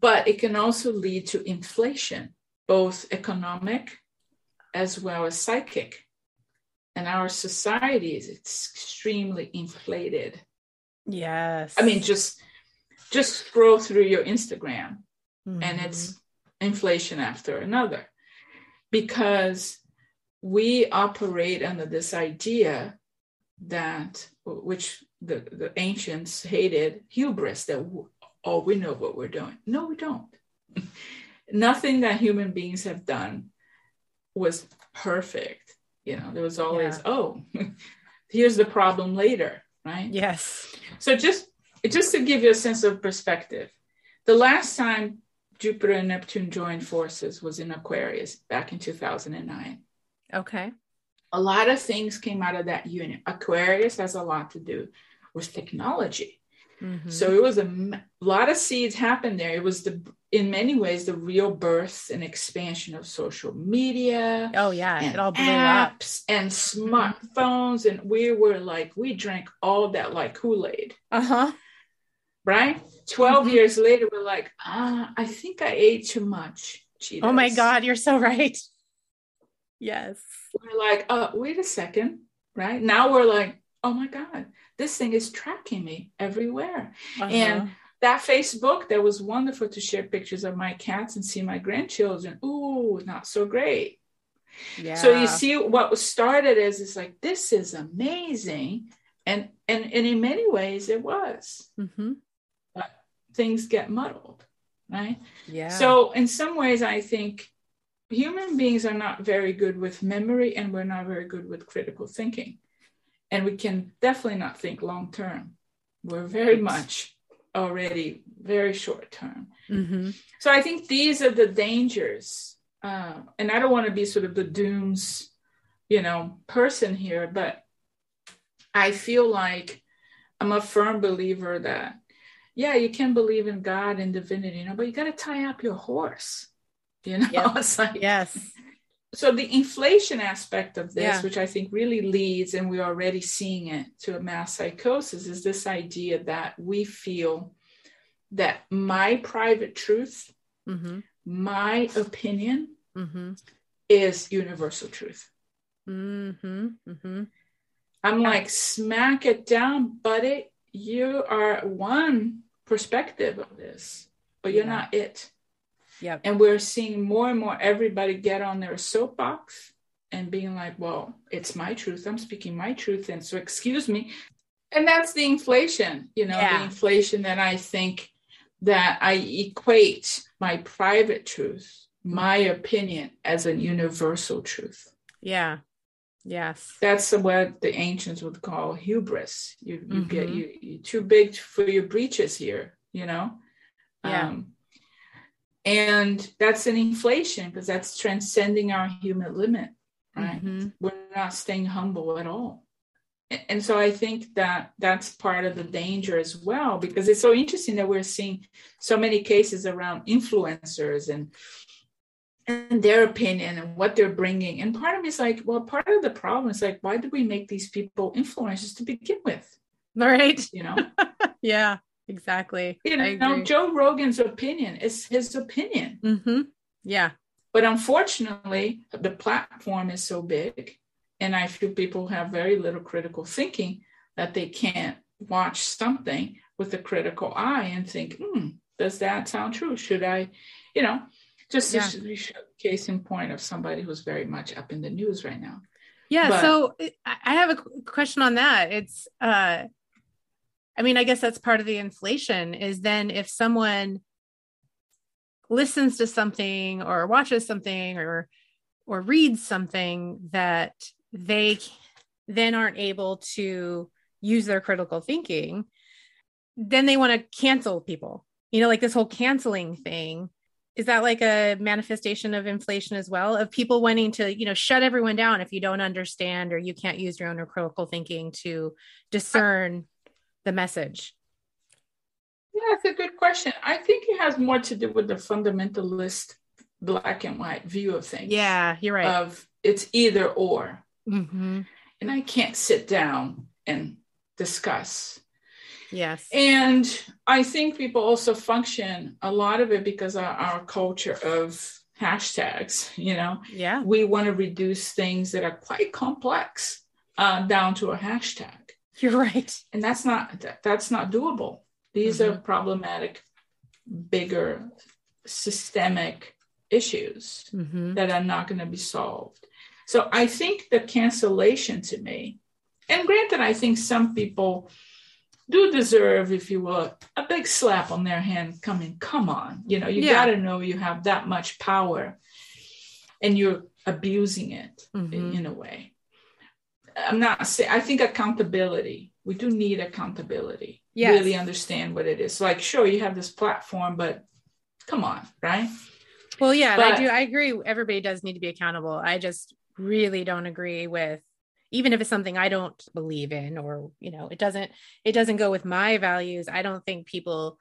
But it can also lead to inflation, both economic as well as psychic. And our society is extremely inflated. Yes. I mean, just just scroll through your Instagram mm-hmm. and it's inflation after another. Because we operate under this idea that which the, the ancients hated hubris that oh we know what we're doing. No we don't. Nothing that human beings have done was perfect. You know there was always yeah. oh here's the problem later right? Yes. So just just to give you a sense of perspective, the last time Jupiter and Neptune joined forces was in Aquarius back in 2009. Okay. A lot of things came out of that union. Aquarius has a lot to do with technology. Mm-hmm. So it was a, a lot of seeds happened there. It was the, in many ways, the real birth and expansion of social media. Oh yeah, it all blew apps up. and smartphones, and we were like, we drank all that like Kool Aid. Uh huh right? 12 mm-hmm. years later, we're like, ah, I think I ate too much. Cheetos. Oh my God, you're so right. Yes. We're like, oh, wait a second, right? Now we're like, oh my God, this thing is tracking me everywhere. Uh-huh. And that Facebook that was wonderful to share pictures of my cats and see my grandchildren. Ooh, not so great. Yeah. So you see what was started as is like, this is amazing. And and, and in many ways it was. Mm-hmm things get muddled, right? Yeah. So in some ways, I think human beings are not very good with memory, and we're not very good with critical thinking, and we can definitely not think long term. We're very much already very short term. Mm-hmm. So I think these are the dangers, uh, and I don't want to be sort of the dooms, you know, person here, but I feel like I'm a firm believer that yeah, you can believe in God and divinity, you know, but you got to tie up your horse. You know, yep. it's like yes. So the inflation aspect of this, yeah. which I think really leads, and we're already seeing it to a mass psychosis, is this idea that we feel that my private truth, mm-hmm. my opinion, mm-hmm. is universal truth. Mm-hmm. mm-hmm. I'm like, smack it down, buddy. You are one perspective of this, but you're yeah. not it. Yeah. And we're seeing more and more everybody get on their soapbox and being like, well, it's my truth. I'm speaking my truth. And so, excuse me. And that's the inflation, you know, yeah. the inflation that I think that I equate my private truth, my opinion, as a universal truth. Yeah. Yes. That's what the ancients would call hubris. You, you mm-hmm. get you you're too big for your breeches here, you know? Yeah. Um, and that's an inflation because that's transcending our human limit, right? Mm-hmm. We're not staying humble at all. And so I think that that's part of the danger as well, because it's so interesting that we're seeing so many cases around influencers and and their opinion and what they're bringing. And part of me is like, well, part of the problem is like, why did we make these people influencers to begin with? Right. You know? yeah, exactly. You know, Joe Rogan's opinion is his opinion. Mm-hmm. Yeah. But unfortunately, the platform is so big, and I feel people have very little critical thinking that they can't watch something with a critical eye and think, hmm, does that sound true? Should I, you know, just yeah. a case in point of somebody who's very much up in the news right now. Yeah. But, so I have a question on that. It's, uh, I mean, I guess that's part of the inflation is then if someone listens to something or watches something or or reads something that they then aren't able to use their critical thinking, then they want to cancel people. You know, like this whole canceling thing. Is that like a manifestation of inflation as well? Of people wanting to, you know, shut everyone down if you don't understand or you can't use your own critical thinking to discern the message? Yeah, it's a good question. I think it has more to do with the fundamentalist black and white view of things. Yeah, you're right. Of it's either or. Mm-hmm. And I can't sit down and discuss. Yes. And I think people also function a lot of it because of our culture of hashtags, you know? Yeah. We want to reduce things that are quite complex uh, down to a hashtag. You're right. And that's not that's not doable. These mm-hmm. are problematic, bigger, systemic issues mm-hmm. that are not going to be solved. So I think the cancellation to me, and granted, I think some people do deserve, if you will, a big slap on their hand coming, come on. You know, you yeah. got to know you have that much power and you're abusing it mm-hmm. in, in, a way. I'm not saying, I think accountability, we do need accountability. Yes. Really understand what it is. Like, sure, you have this platform, but come on, right? Well, yeah, but, I do. I agree. Everybody does need to be accountable. I just really don't agree with even if it's something I don't believe in or you know it doesn't it doesn't go with my values I don't think people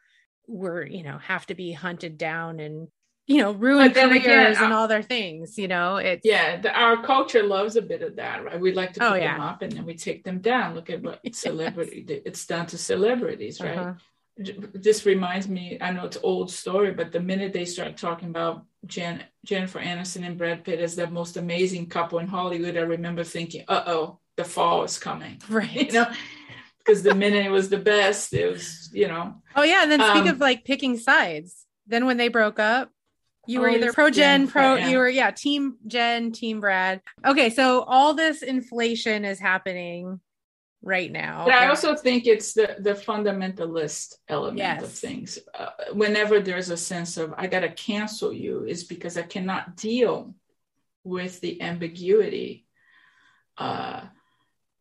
were you know have to be hunted down and you know ruin careers again, and all their things you know it's yeah the, our culture loves a bit of that right we like to put oh, yeah. them up and then we take them down look at what celebrity yes. it's done to celebrities right uh-huh. This reminds me i know it's old story but the minute they start talking about Jen, Jennifer Aniston and Brad Pitt as the most amazing couple in Hollywood, I remember thinking, "Uh oh, the fall is coming." Right. You know, because the minute it was the best, it was you know. Oh yeah, and then speak um, of like picking sides. Then when they broke up, you were either pro Jen, pro you were yeah, team Jen, team Brad. Okay, so all this inflation is happening right now. But I also think it's the the fundamentalist element yes. of things. Uh, whenever there's a sense of I got to cancel you, is because I cannot deal with the ambiguity, uh,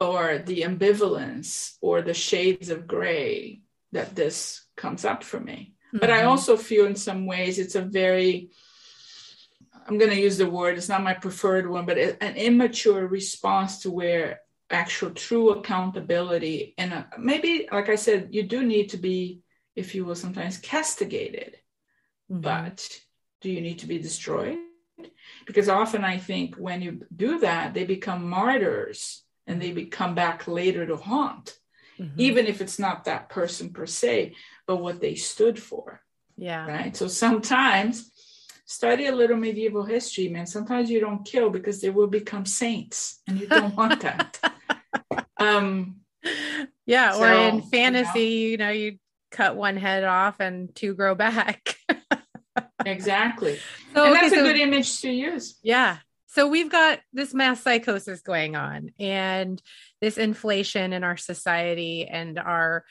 or the ambivalence, or the shades of gray that this comes up for me. Mm-hmm. But I mm-hmm. also feel in some ways it's a very I'm going to use the word, it's not my preferred one, but an immature response to where actual true accountability and uh, maybe like i said you do need to be if you will sometimes castigated. Mm-hmm. but do you need to be destroyed? Because often i think when you do that they become martyrs and they come back later to haunt mm-hmm. even if it's not that person per se but what they stood for. Yeah. Right? So sometimes study a little medieval history man sometimes you don't kill because they will become saints and you don't want that um, yeah, so, or in fantasy, you know, you, know, you cut one head off and two grow back. exactly. So, and that's okay, a good image to use. Yeah. So we've got this mass psychosis going on and this inflation in our society and our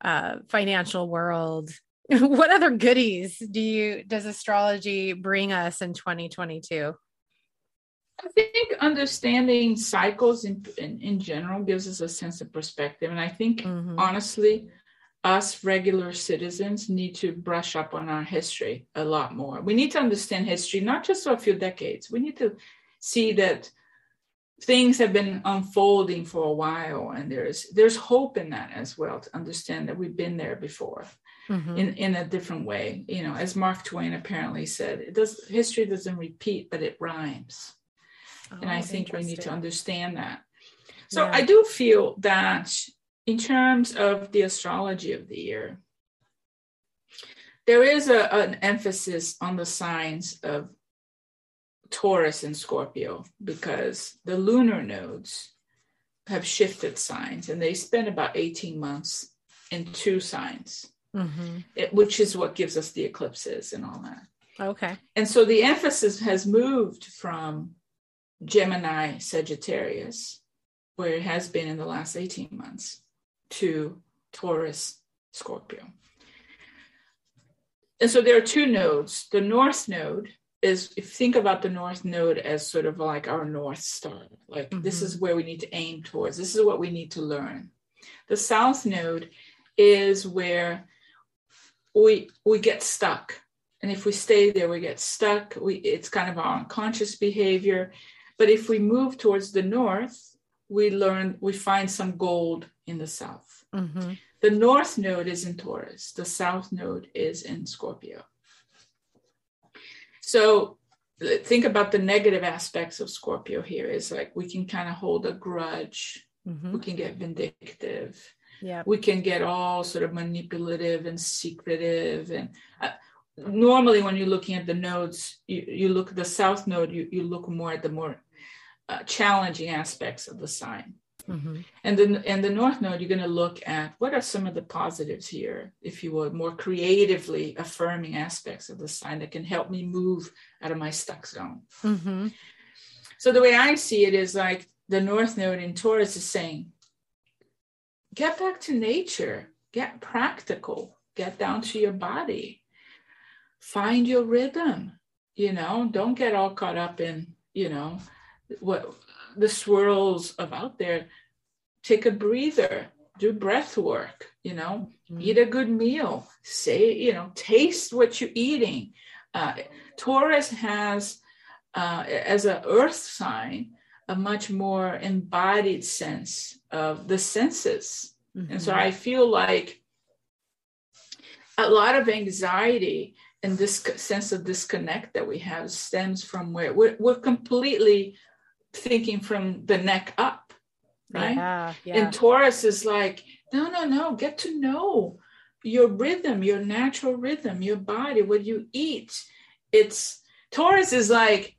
uh, financial world. what other goodies do you does astrology bring us in 2022? I think understanding cycles in, in, in, general gives us a sense of perspective. And I think, mm-hmm. honestly, us regular citizens need to brush up on our history a lot more. We need to understand history, not just for a few decades. We need to see that things have been unfolding for a while and there's there's hope in that as well to understand that we've been there before mm-hmm. in in a different way you know as mark twain apparently said it does history doesn't repeat but it rhymes Oh, and I think we need to understand that. So yeah. I do feel that in terms of the astrology of the year, there is a, an emphasis on the signs of Taurus and Scorpio because the lunar nodes have shifted signs and they spend about 18 months in two signs, mm-hmm. it, which is what gives us the eclipses and all that. Okay. And so the emphasis has moved from Gemini Sagittarius, where it has been in the last 18 months, to Taurus Scorpio. And so there are two nodes. The North Node is, if you think about the North Node as sort of like our North Star, like mm-hmm. this is where we need to aim towards, this is what we need to learn. The South Node is where we we get stuck and if we stay there we get stuck we it's kind of our unconscious behavior but if we move towards the north we learn we find some gold in the south mm-hmm. The north node is in Taurus, the south node is in Scorpio. So think about the negative aspects of Scorpio here is like we can kind of hold a grudge, mm-hmm. we can get vindictive. Yeah. We can get all sort of manipulative and secretive and uh, normally when you're looking at the nodes you, you look at the south node you, you look more at the more uh, challenging aspects of the sign Mm-hmm. And then and the North Node, you're going to look at what are some of the positives here, if you will, more creatively affirming aspects of the sign that can help me move out of my stuck zone. Mm-hmm. So the way I see it is like the North Node in Taurus is saying, get back to nature, get practical, get down to your body, find your rhythm. You know, don't get all caught up in, you know, what the swirls of out there take a breather do breath work you know mm-hmm. eat a good meal say you know taste what you're eating uh, taurus has uh, as an earth sign a much more embodied sense of the senses mm-hmm. and so mm-hmm. i feel like a lot of anxiety and this sense of disconnect that we have stems from where we're, we're completely thinking from the neck up, right? Yeah, yeah. And Taurus is like, no, no, no, get to know your rhythm, your natural rhythm, your body, what you eat. It's Taurus is like,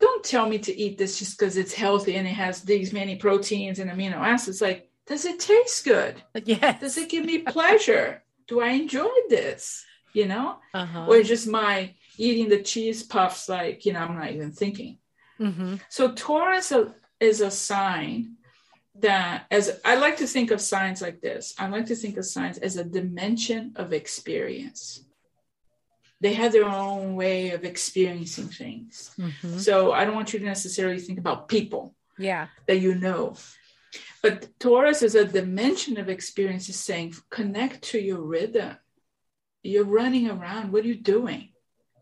don't tell me to eat this just because it's healthy and it has these many proteins and amino acids. Like, does it taste good? Yeah. Does it give me pleasure? Do I enjoy this? You know? Uh-huh. Or just my eating the cheese puffs, like, you know, I'm not even thinking. Mm-hmm. So Taurus is a sign that as I like to think of signs like this, I like to think of signs as a dimension of experience. They have their own way of experiencing things. Mm-hmm. So I don't want you to necessarily think about people yeah. that you know. But Taurus is a dimension of experience is saying connect to your rhythm. You're running around. What are you doing?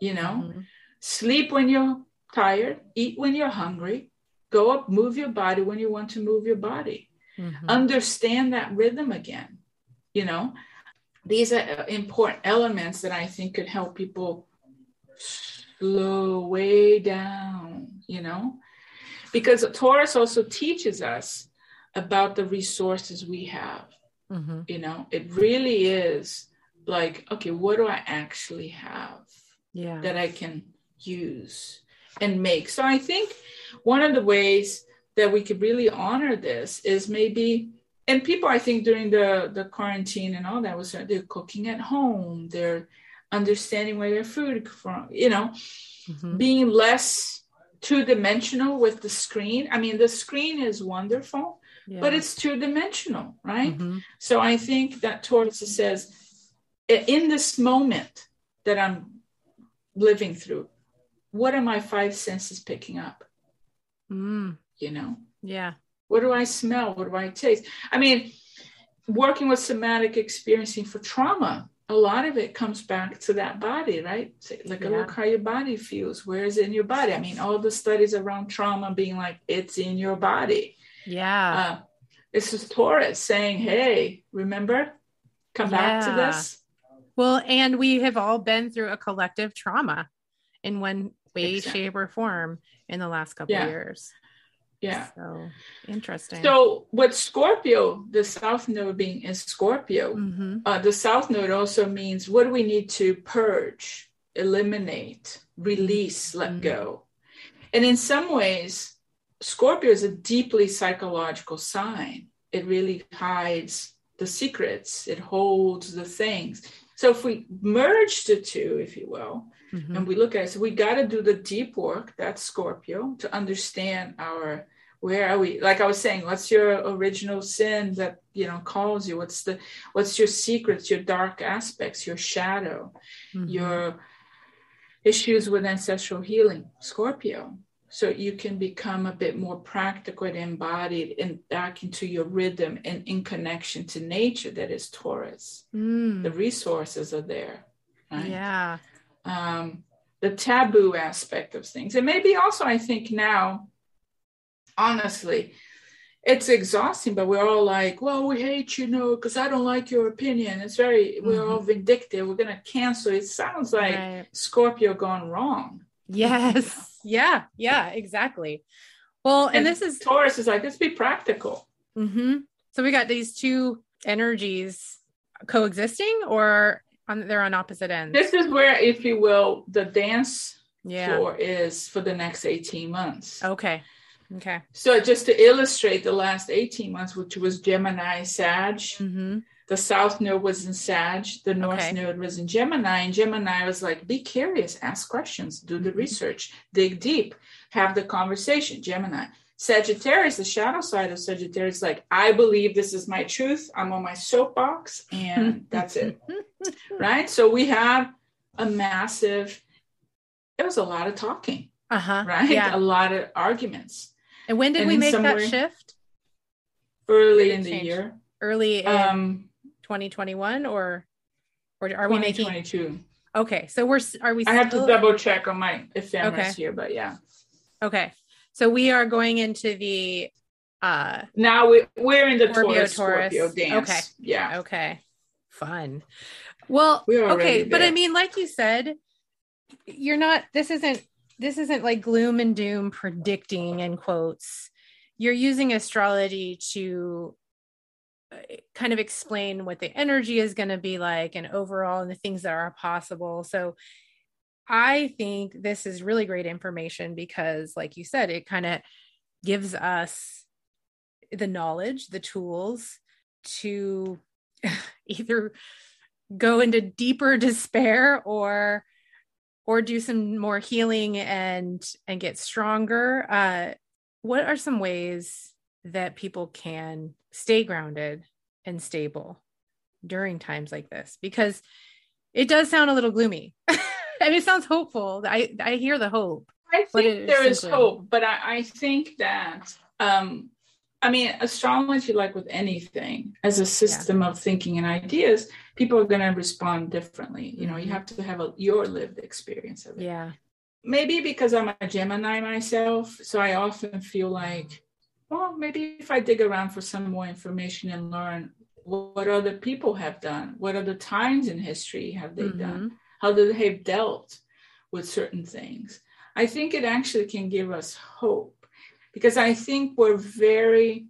You know, mm-hmm. sleep when you're tired, eat when you're hungry, go up, move your body when you want to move your body. Mm-hmm. Understand that rhythm again. You know, these are important elements that I think could help people slow way down, you know, because Taurus also teaches us about the resources we have. Mm-hmm. You know, it really is like, okay, what do I actually have yeah. that I can use? and make. So I think one of the ways that we could really honor this is maybe and people I think during the the quarantine and all that was they're cooking at home, they're understanding where their food from, you know, mm-hmm. being less two dimensional with the screen. I mean, the screen is wonderful, yeah. but it's two dimensional, right? Mm-hmm. So I think that Taurus says, in this moment that I'm living through, what are my five senses picking up? Mm. You know? Yeah. What do I smell? What do I taste? I mean, working with somatic experiencing for trauma, a lot of it comes back to that body, right? Like, yeah. look how your body feels. Where is it in your body? I mean, all the studies around trauma being like, it's in your body. Yeah. Uh, this is Taurus saying, hey, remember? Come yeah. back to this. Well, and we have all been through a collective trauma in one way, exactly. shape, or form in the last couple yeah. years. Yeah. So interesting. So with Scorpio, the South Node being in Scorpio, mm-hmm. uh, the South Node also means what do we need to purge, eliminate, release, let mm-hmm. go. And in some ways, Scorpio is a deeply psychological sign. It really hides the secrets, it holds the things. So if we merge the two, if you will, mm-hmm. and we look at it, so we got to do the deep work, that's Scorpio, to understand our where are we like i was saying what's your original sin that you know calls you what's the what's your secrets your dark aspects your shadow mm-hmm. your issues with ancestral healing scorpio so you can become a bit more practical and embodied and back into your rhythm and in connection to nature that is taurus mm. the resources are there right? yeah um, the taboo aspect of things. And maybe also i think now honestly it's exhausting but we're all like well we hate you know because i don't like your opinion. It's very mm-hmm. we're all vindictive. We're going to cancel. It sounds like right. scorpio gone wrong. Yes. Yeah. Yeah exactly. Well and, and, this is taurus is like let's be practical. Mm-hmm. so we got these two energies coexisting or on they're on opposite ends this is where if you will the dance yeah. floor is for the next 18 months okay Okay. So just to illustrate the last 18 months, which was Gemini Sag, mm-hmm. the South Node was in Sag, the North okay. Node was in Gemini. And Gemini was like, be curious, ask questions, do the mm-hmm. research, dig deep, have the conversation. Gemini. Sagittarius, the shadow side of Sagittarius, like, I believe this is my truth. I'm on my soapbox and that's it. right. So we have a massive, it was a lot of talking. Uh-huh. Right. Yeah. A lot of arguments. And when did and we make that shift? Early in the year. Early in um, 2021 or or are we making 22? Okay. So we're are we I have to double check on my ephemeris okay. here, but yeah. Okay. So we are going into the uh now we, we're in the Scorpio, Taurus, Taurus. Scorpio dance. Okay. Yeah. Okay. Fun. Well, we okay, but I mean, like you said, you're not this isn't this isn't like gloom and doom predicting in quotes you're using astrology to uh, kind of explain what the energy is going to be like and overall and the things that are possible so i think this is really great information because like you said it kind of gives us the knowledge the tools to either go into deeper despair or or do some more healing and and get stronger. Uh what are some ways that people can stay grounded and stable during times like this? Because it does sound a little gloomy I mean, it sounds hopeful i i hear the hope i think there is hope but I, I think that um I mean, astrology, like with anything, as a system yeah. of thinking and ideas, people are going to respond differently. You know, you mm-hmm. have to have a, your lived experience of it. Yeah. Maybe because I'm a Gemini myself, so I often feel like, well, maybe if I dig around for some more information and learn what other people have done, what other times in history have they mm-hmm. done, how they have dealt with certain things, I think it actually can give us hope because I think we're very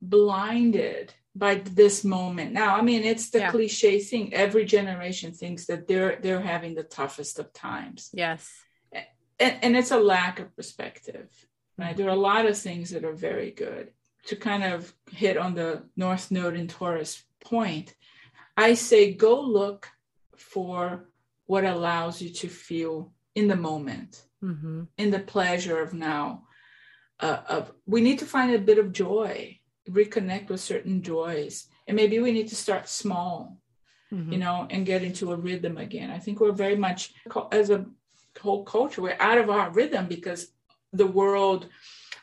blinded by this moment. Now i mean it's the yeah. cliche thing. Every generation thinks that they're they're having the toughest of times. Yes. And, and it's a lack of perspective right? There are a lot of things that are very good. To kind of hit on the north node in taurus point i say go look for what allows you to feel in the moment mm-hmm. in the pleasure of now uh, of we need to find a bit of joy reconnect with certain joys and maybe we need to start small mm-hmm. you know and get into a rhythm again i think we're very much as a whole culture we're out of our rhythm because the world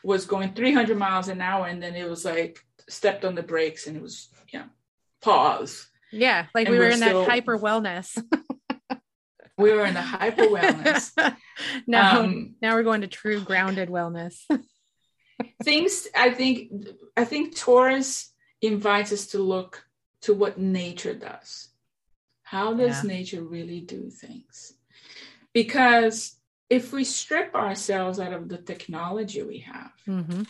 was going 300 miles an hour and then it was like stepped on the brakes and it was you know pause yeah like and we were in still, that hyper wellness. We were in the hyper wellness. Now um, now we're going to true grounded wellness. Things i think i think taurus invites us to look to what nature does. How does yeah. nature really do things? Because if we strip ourselves out of the technology we have mm-hmm.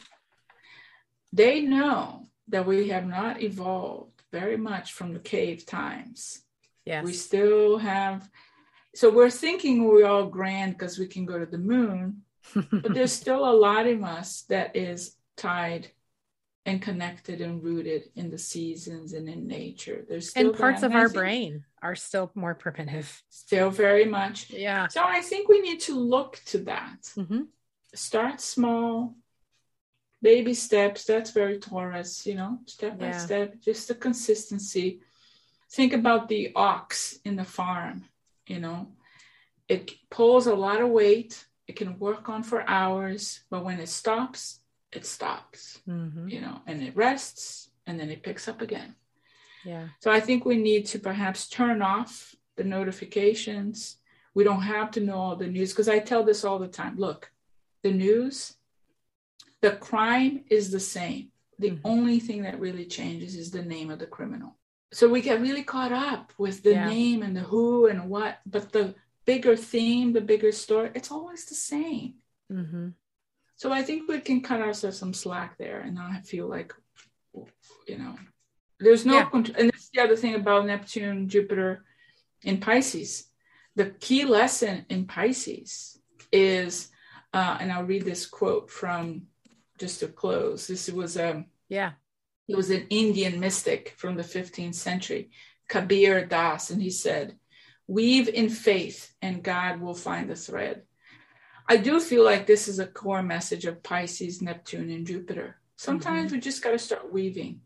they know that we have not evolved very much from the cave times yes. we still have so we're thinking we're all grand because we can go to the moon but there's still a lot in us that is tied and connected and rooted in the seasons and in nature. There's still and parts of our brain are still more primitive. Still very much. Yeah. So I think we need to look to that. Mm-hmm. Start small, baby steps. That's very Taurus, you know, step by step, just the consistency. Think about the ox in the farm, you know, it pulls a lot of weight. It can work on for hours, but when it stops, it stops, Mm-hmm. you know, and it rests and then it picks up again. Yeah. So I think we need to perhaps turn off the notifications. We don't have to know all the news because I tell this all the time. Look, the news, the crime is the same. The Mhm. only thing that really changes is the name of the criminal. So we get really caught up with the Yeah. name and the who and what, but the bigger theme, the bigger story, it's always the same. Mm-hmm. So I think we can cut ourselves some slack there and not feel like, you know, there's no Yeah. control. And that's the other thing about Neptune, Jupiter in Pisces. The key lesson in Pisces is, uh, and I'll read this quote from just to close. This was a Yeah. he was an Indian mystic from the 15th century, Kabir Das, and he said, Weave in faith, and God will find the thread. I do feel like this is a core message of Pisces, Neptune, and Jupiter. Sometimes we just got to start weaving,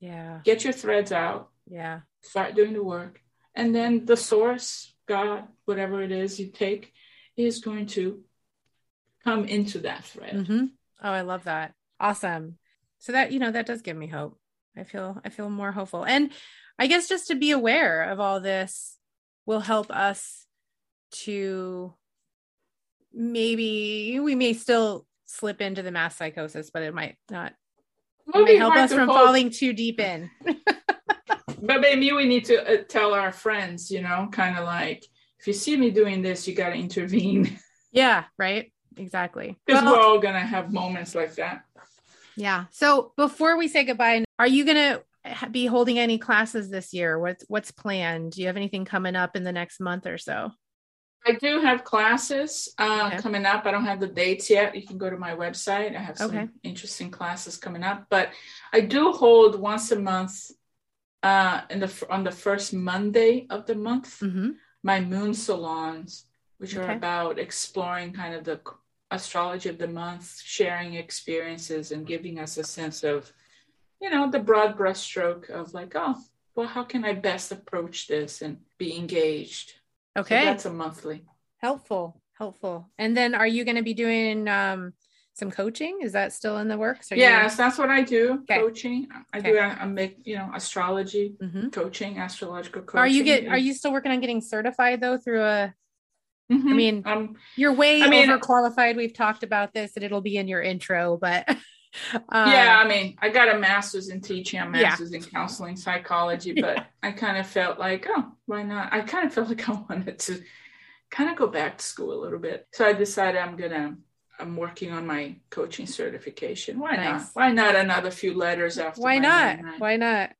Yeah. get your threads out, Yeah. start doing the work, and then the source, God, whatever it is you take, is going to come into that thread. Mm-hmm. Oh, I love that. Awesome. So that you know that does give me hope. I feel I feel more hopeful, and I guess just to be aware of all this will help us to maybe we may still slip into the mass psychosis, but it might not. It may help us from hope. falling too deep in. But maybe we need to uh, tell our friends, you know, kind of like, if you see me doing this, you got to intervene yeah. Right. Exactly. because Well, we're all going to have moments like that. Yeah. So before we say goodbye, are you going to be holding any classes this year? What's what's planned? Do you have anything coming up in the next month or so? I do have classes uh, Okay. coming up. I don't have the dates yet. You can go to my website. I have some Okay. interesting classes coming up, but I do hold once a month uh, in the on the first Monday of the month Mm-hmm. my moon salons, which are about exploring kind of the astrology of the month, sharing experiences, and giving us a sense of, you know, the broad brushstroke of like, oh, well, how can I best approach this and be engaged? So Okay. that's a monthly. helpful. Helpful. And then are you going to be doing um some coaching? Is that still in the works? Are yes, that's what I do. Okay. Coaching. I Okay. do. I, I make you know astrology You... hmm coaching, astrological coaching. Are you get are you still working on getting certified though through a Mhm. I mean, um, you're way I mean- overqualified. We've talked about this and it'll be in your intro, but uh, yeah, I mean, I got a master's in teaching, a Yeah. master's in counseling psychology, but I kind of felt like, oh, why not? I kind of felt like I wanted to kind of go back to school a little bit. So I decided I'm gonna I'm working on my coaching certification. Why not? Why not another few letters after why not? Why not?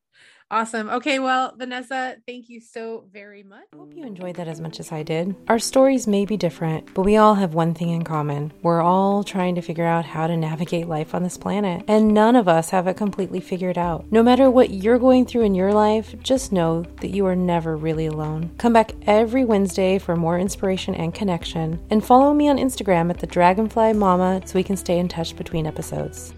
Awesome. Okay, well, Vanessa, thank you so very much. I hope you enjoyed that as much as I did. Our stories may be different, but we all have one thing in common. We're all trying to figure out how to navigate life on this planet, and none of us have it completely figured out. No matter what you're going through in your life, just know that you are never really alone. Come back every Wednesday for more inspiration and connection, and follow me on Instagram at the Dragonfly Mama so we can stay in touch between episodes.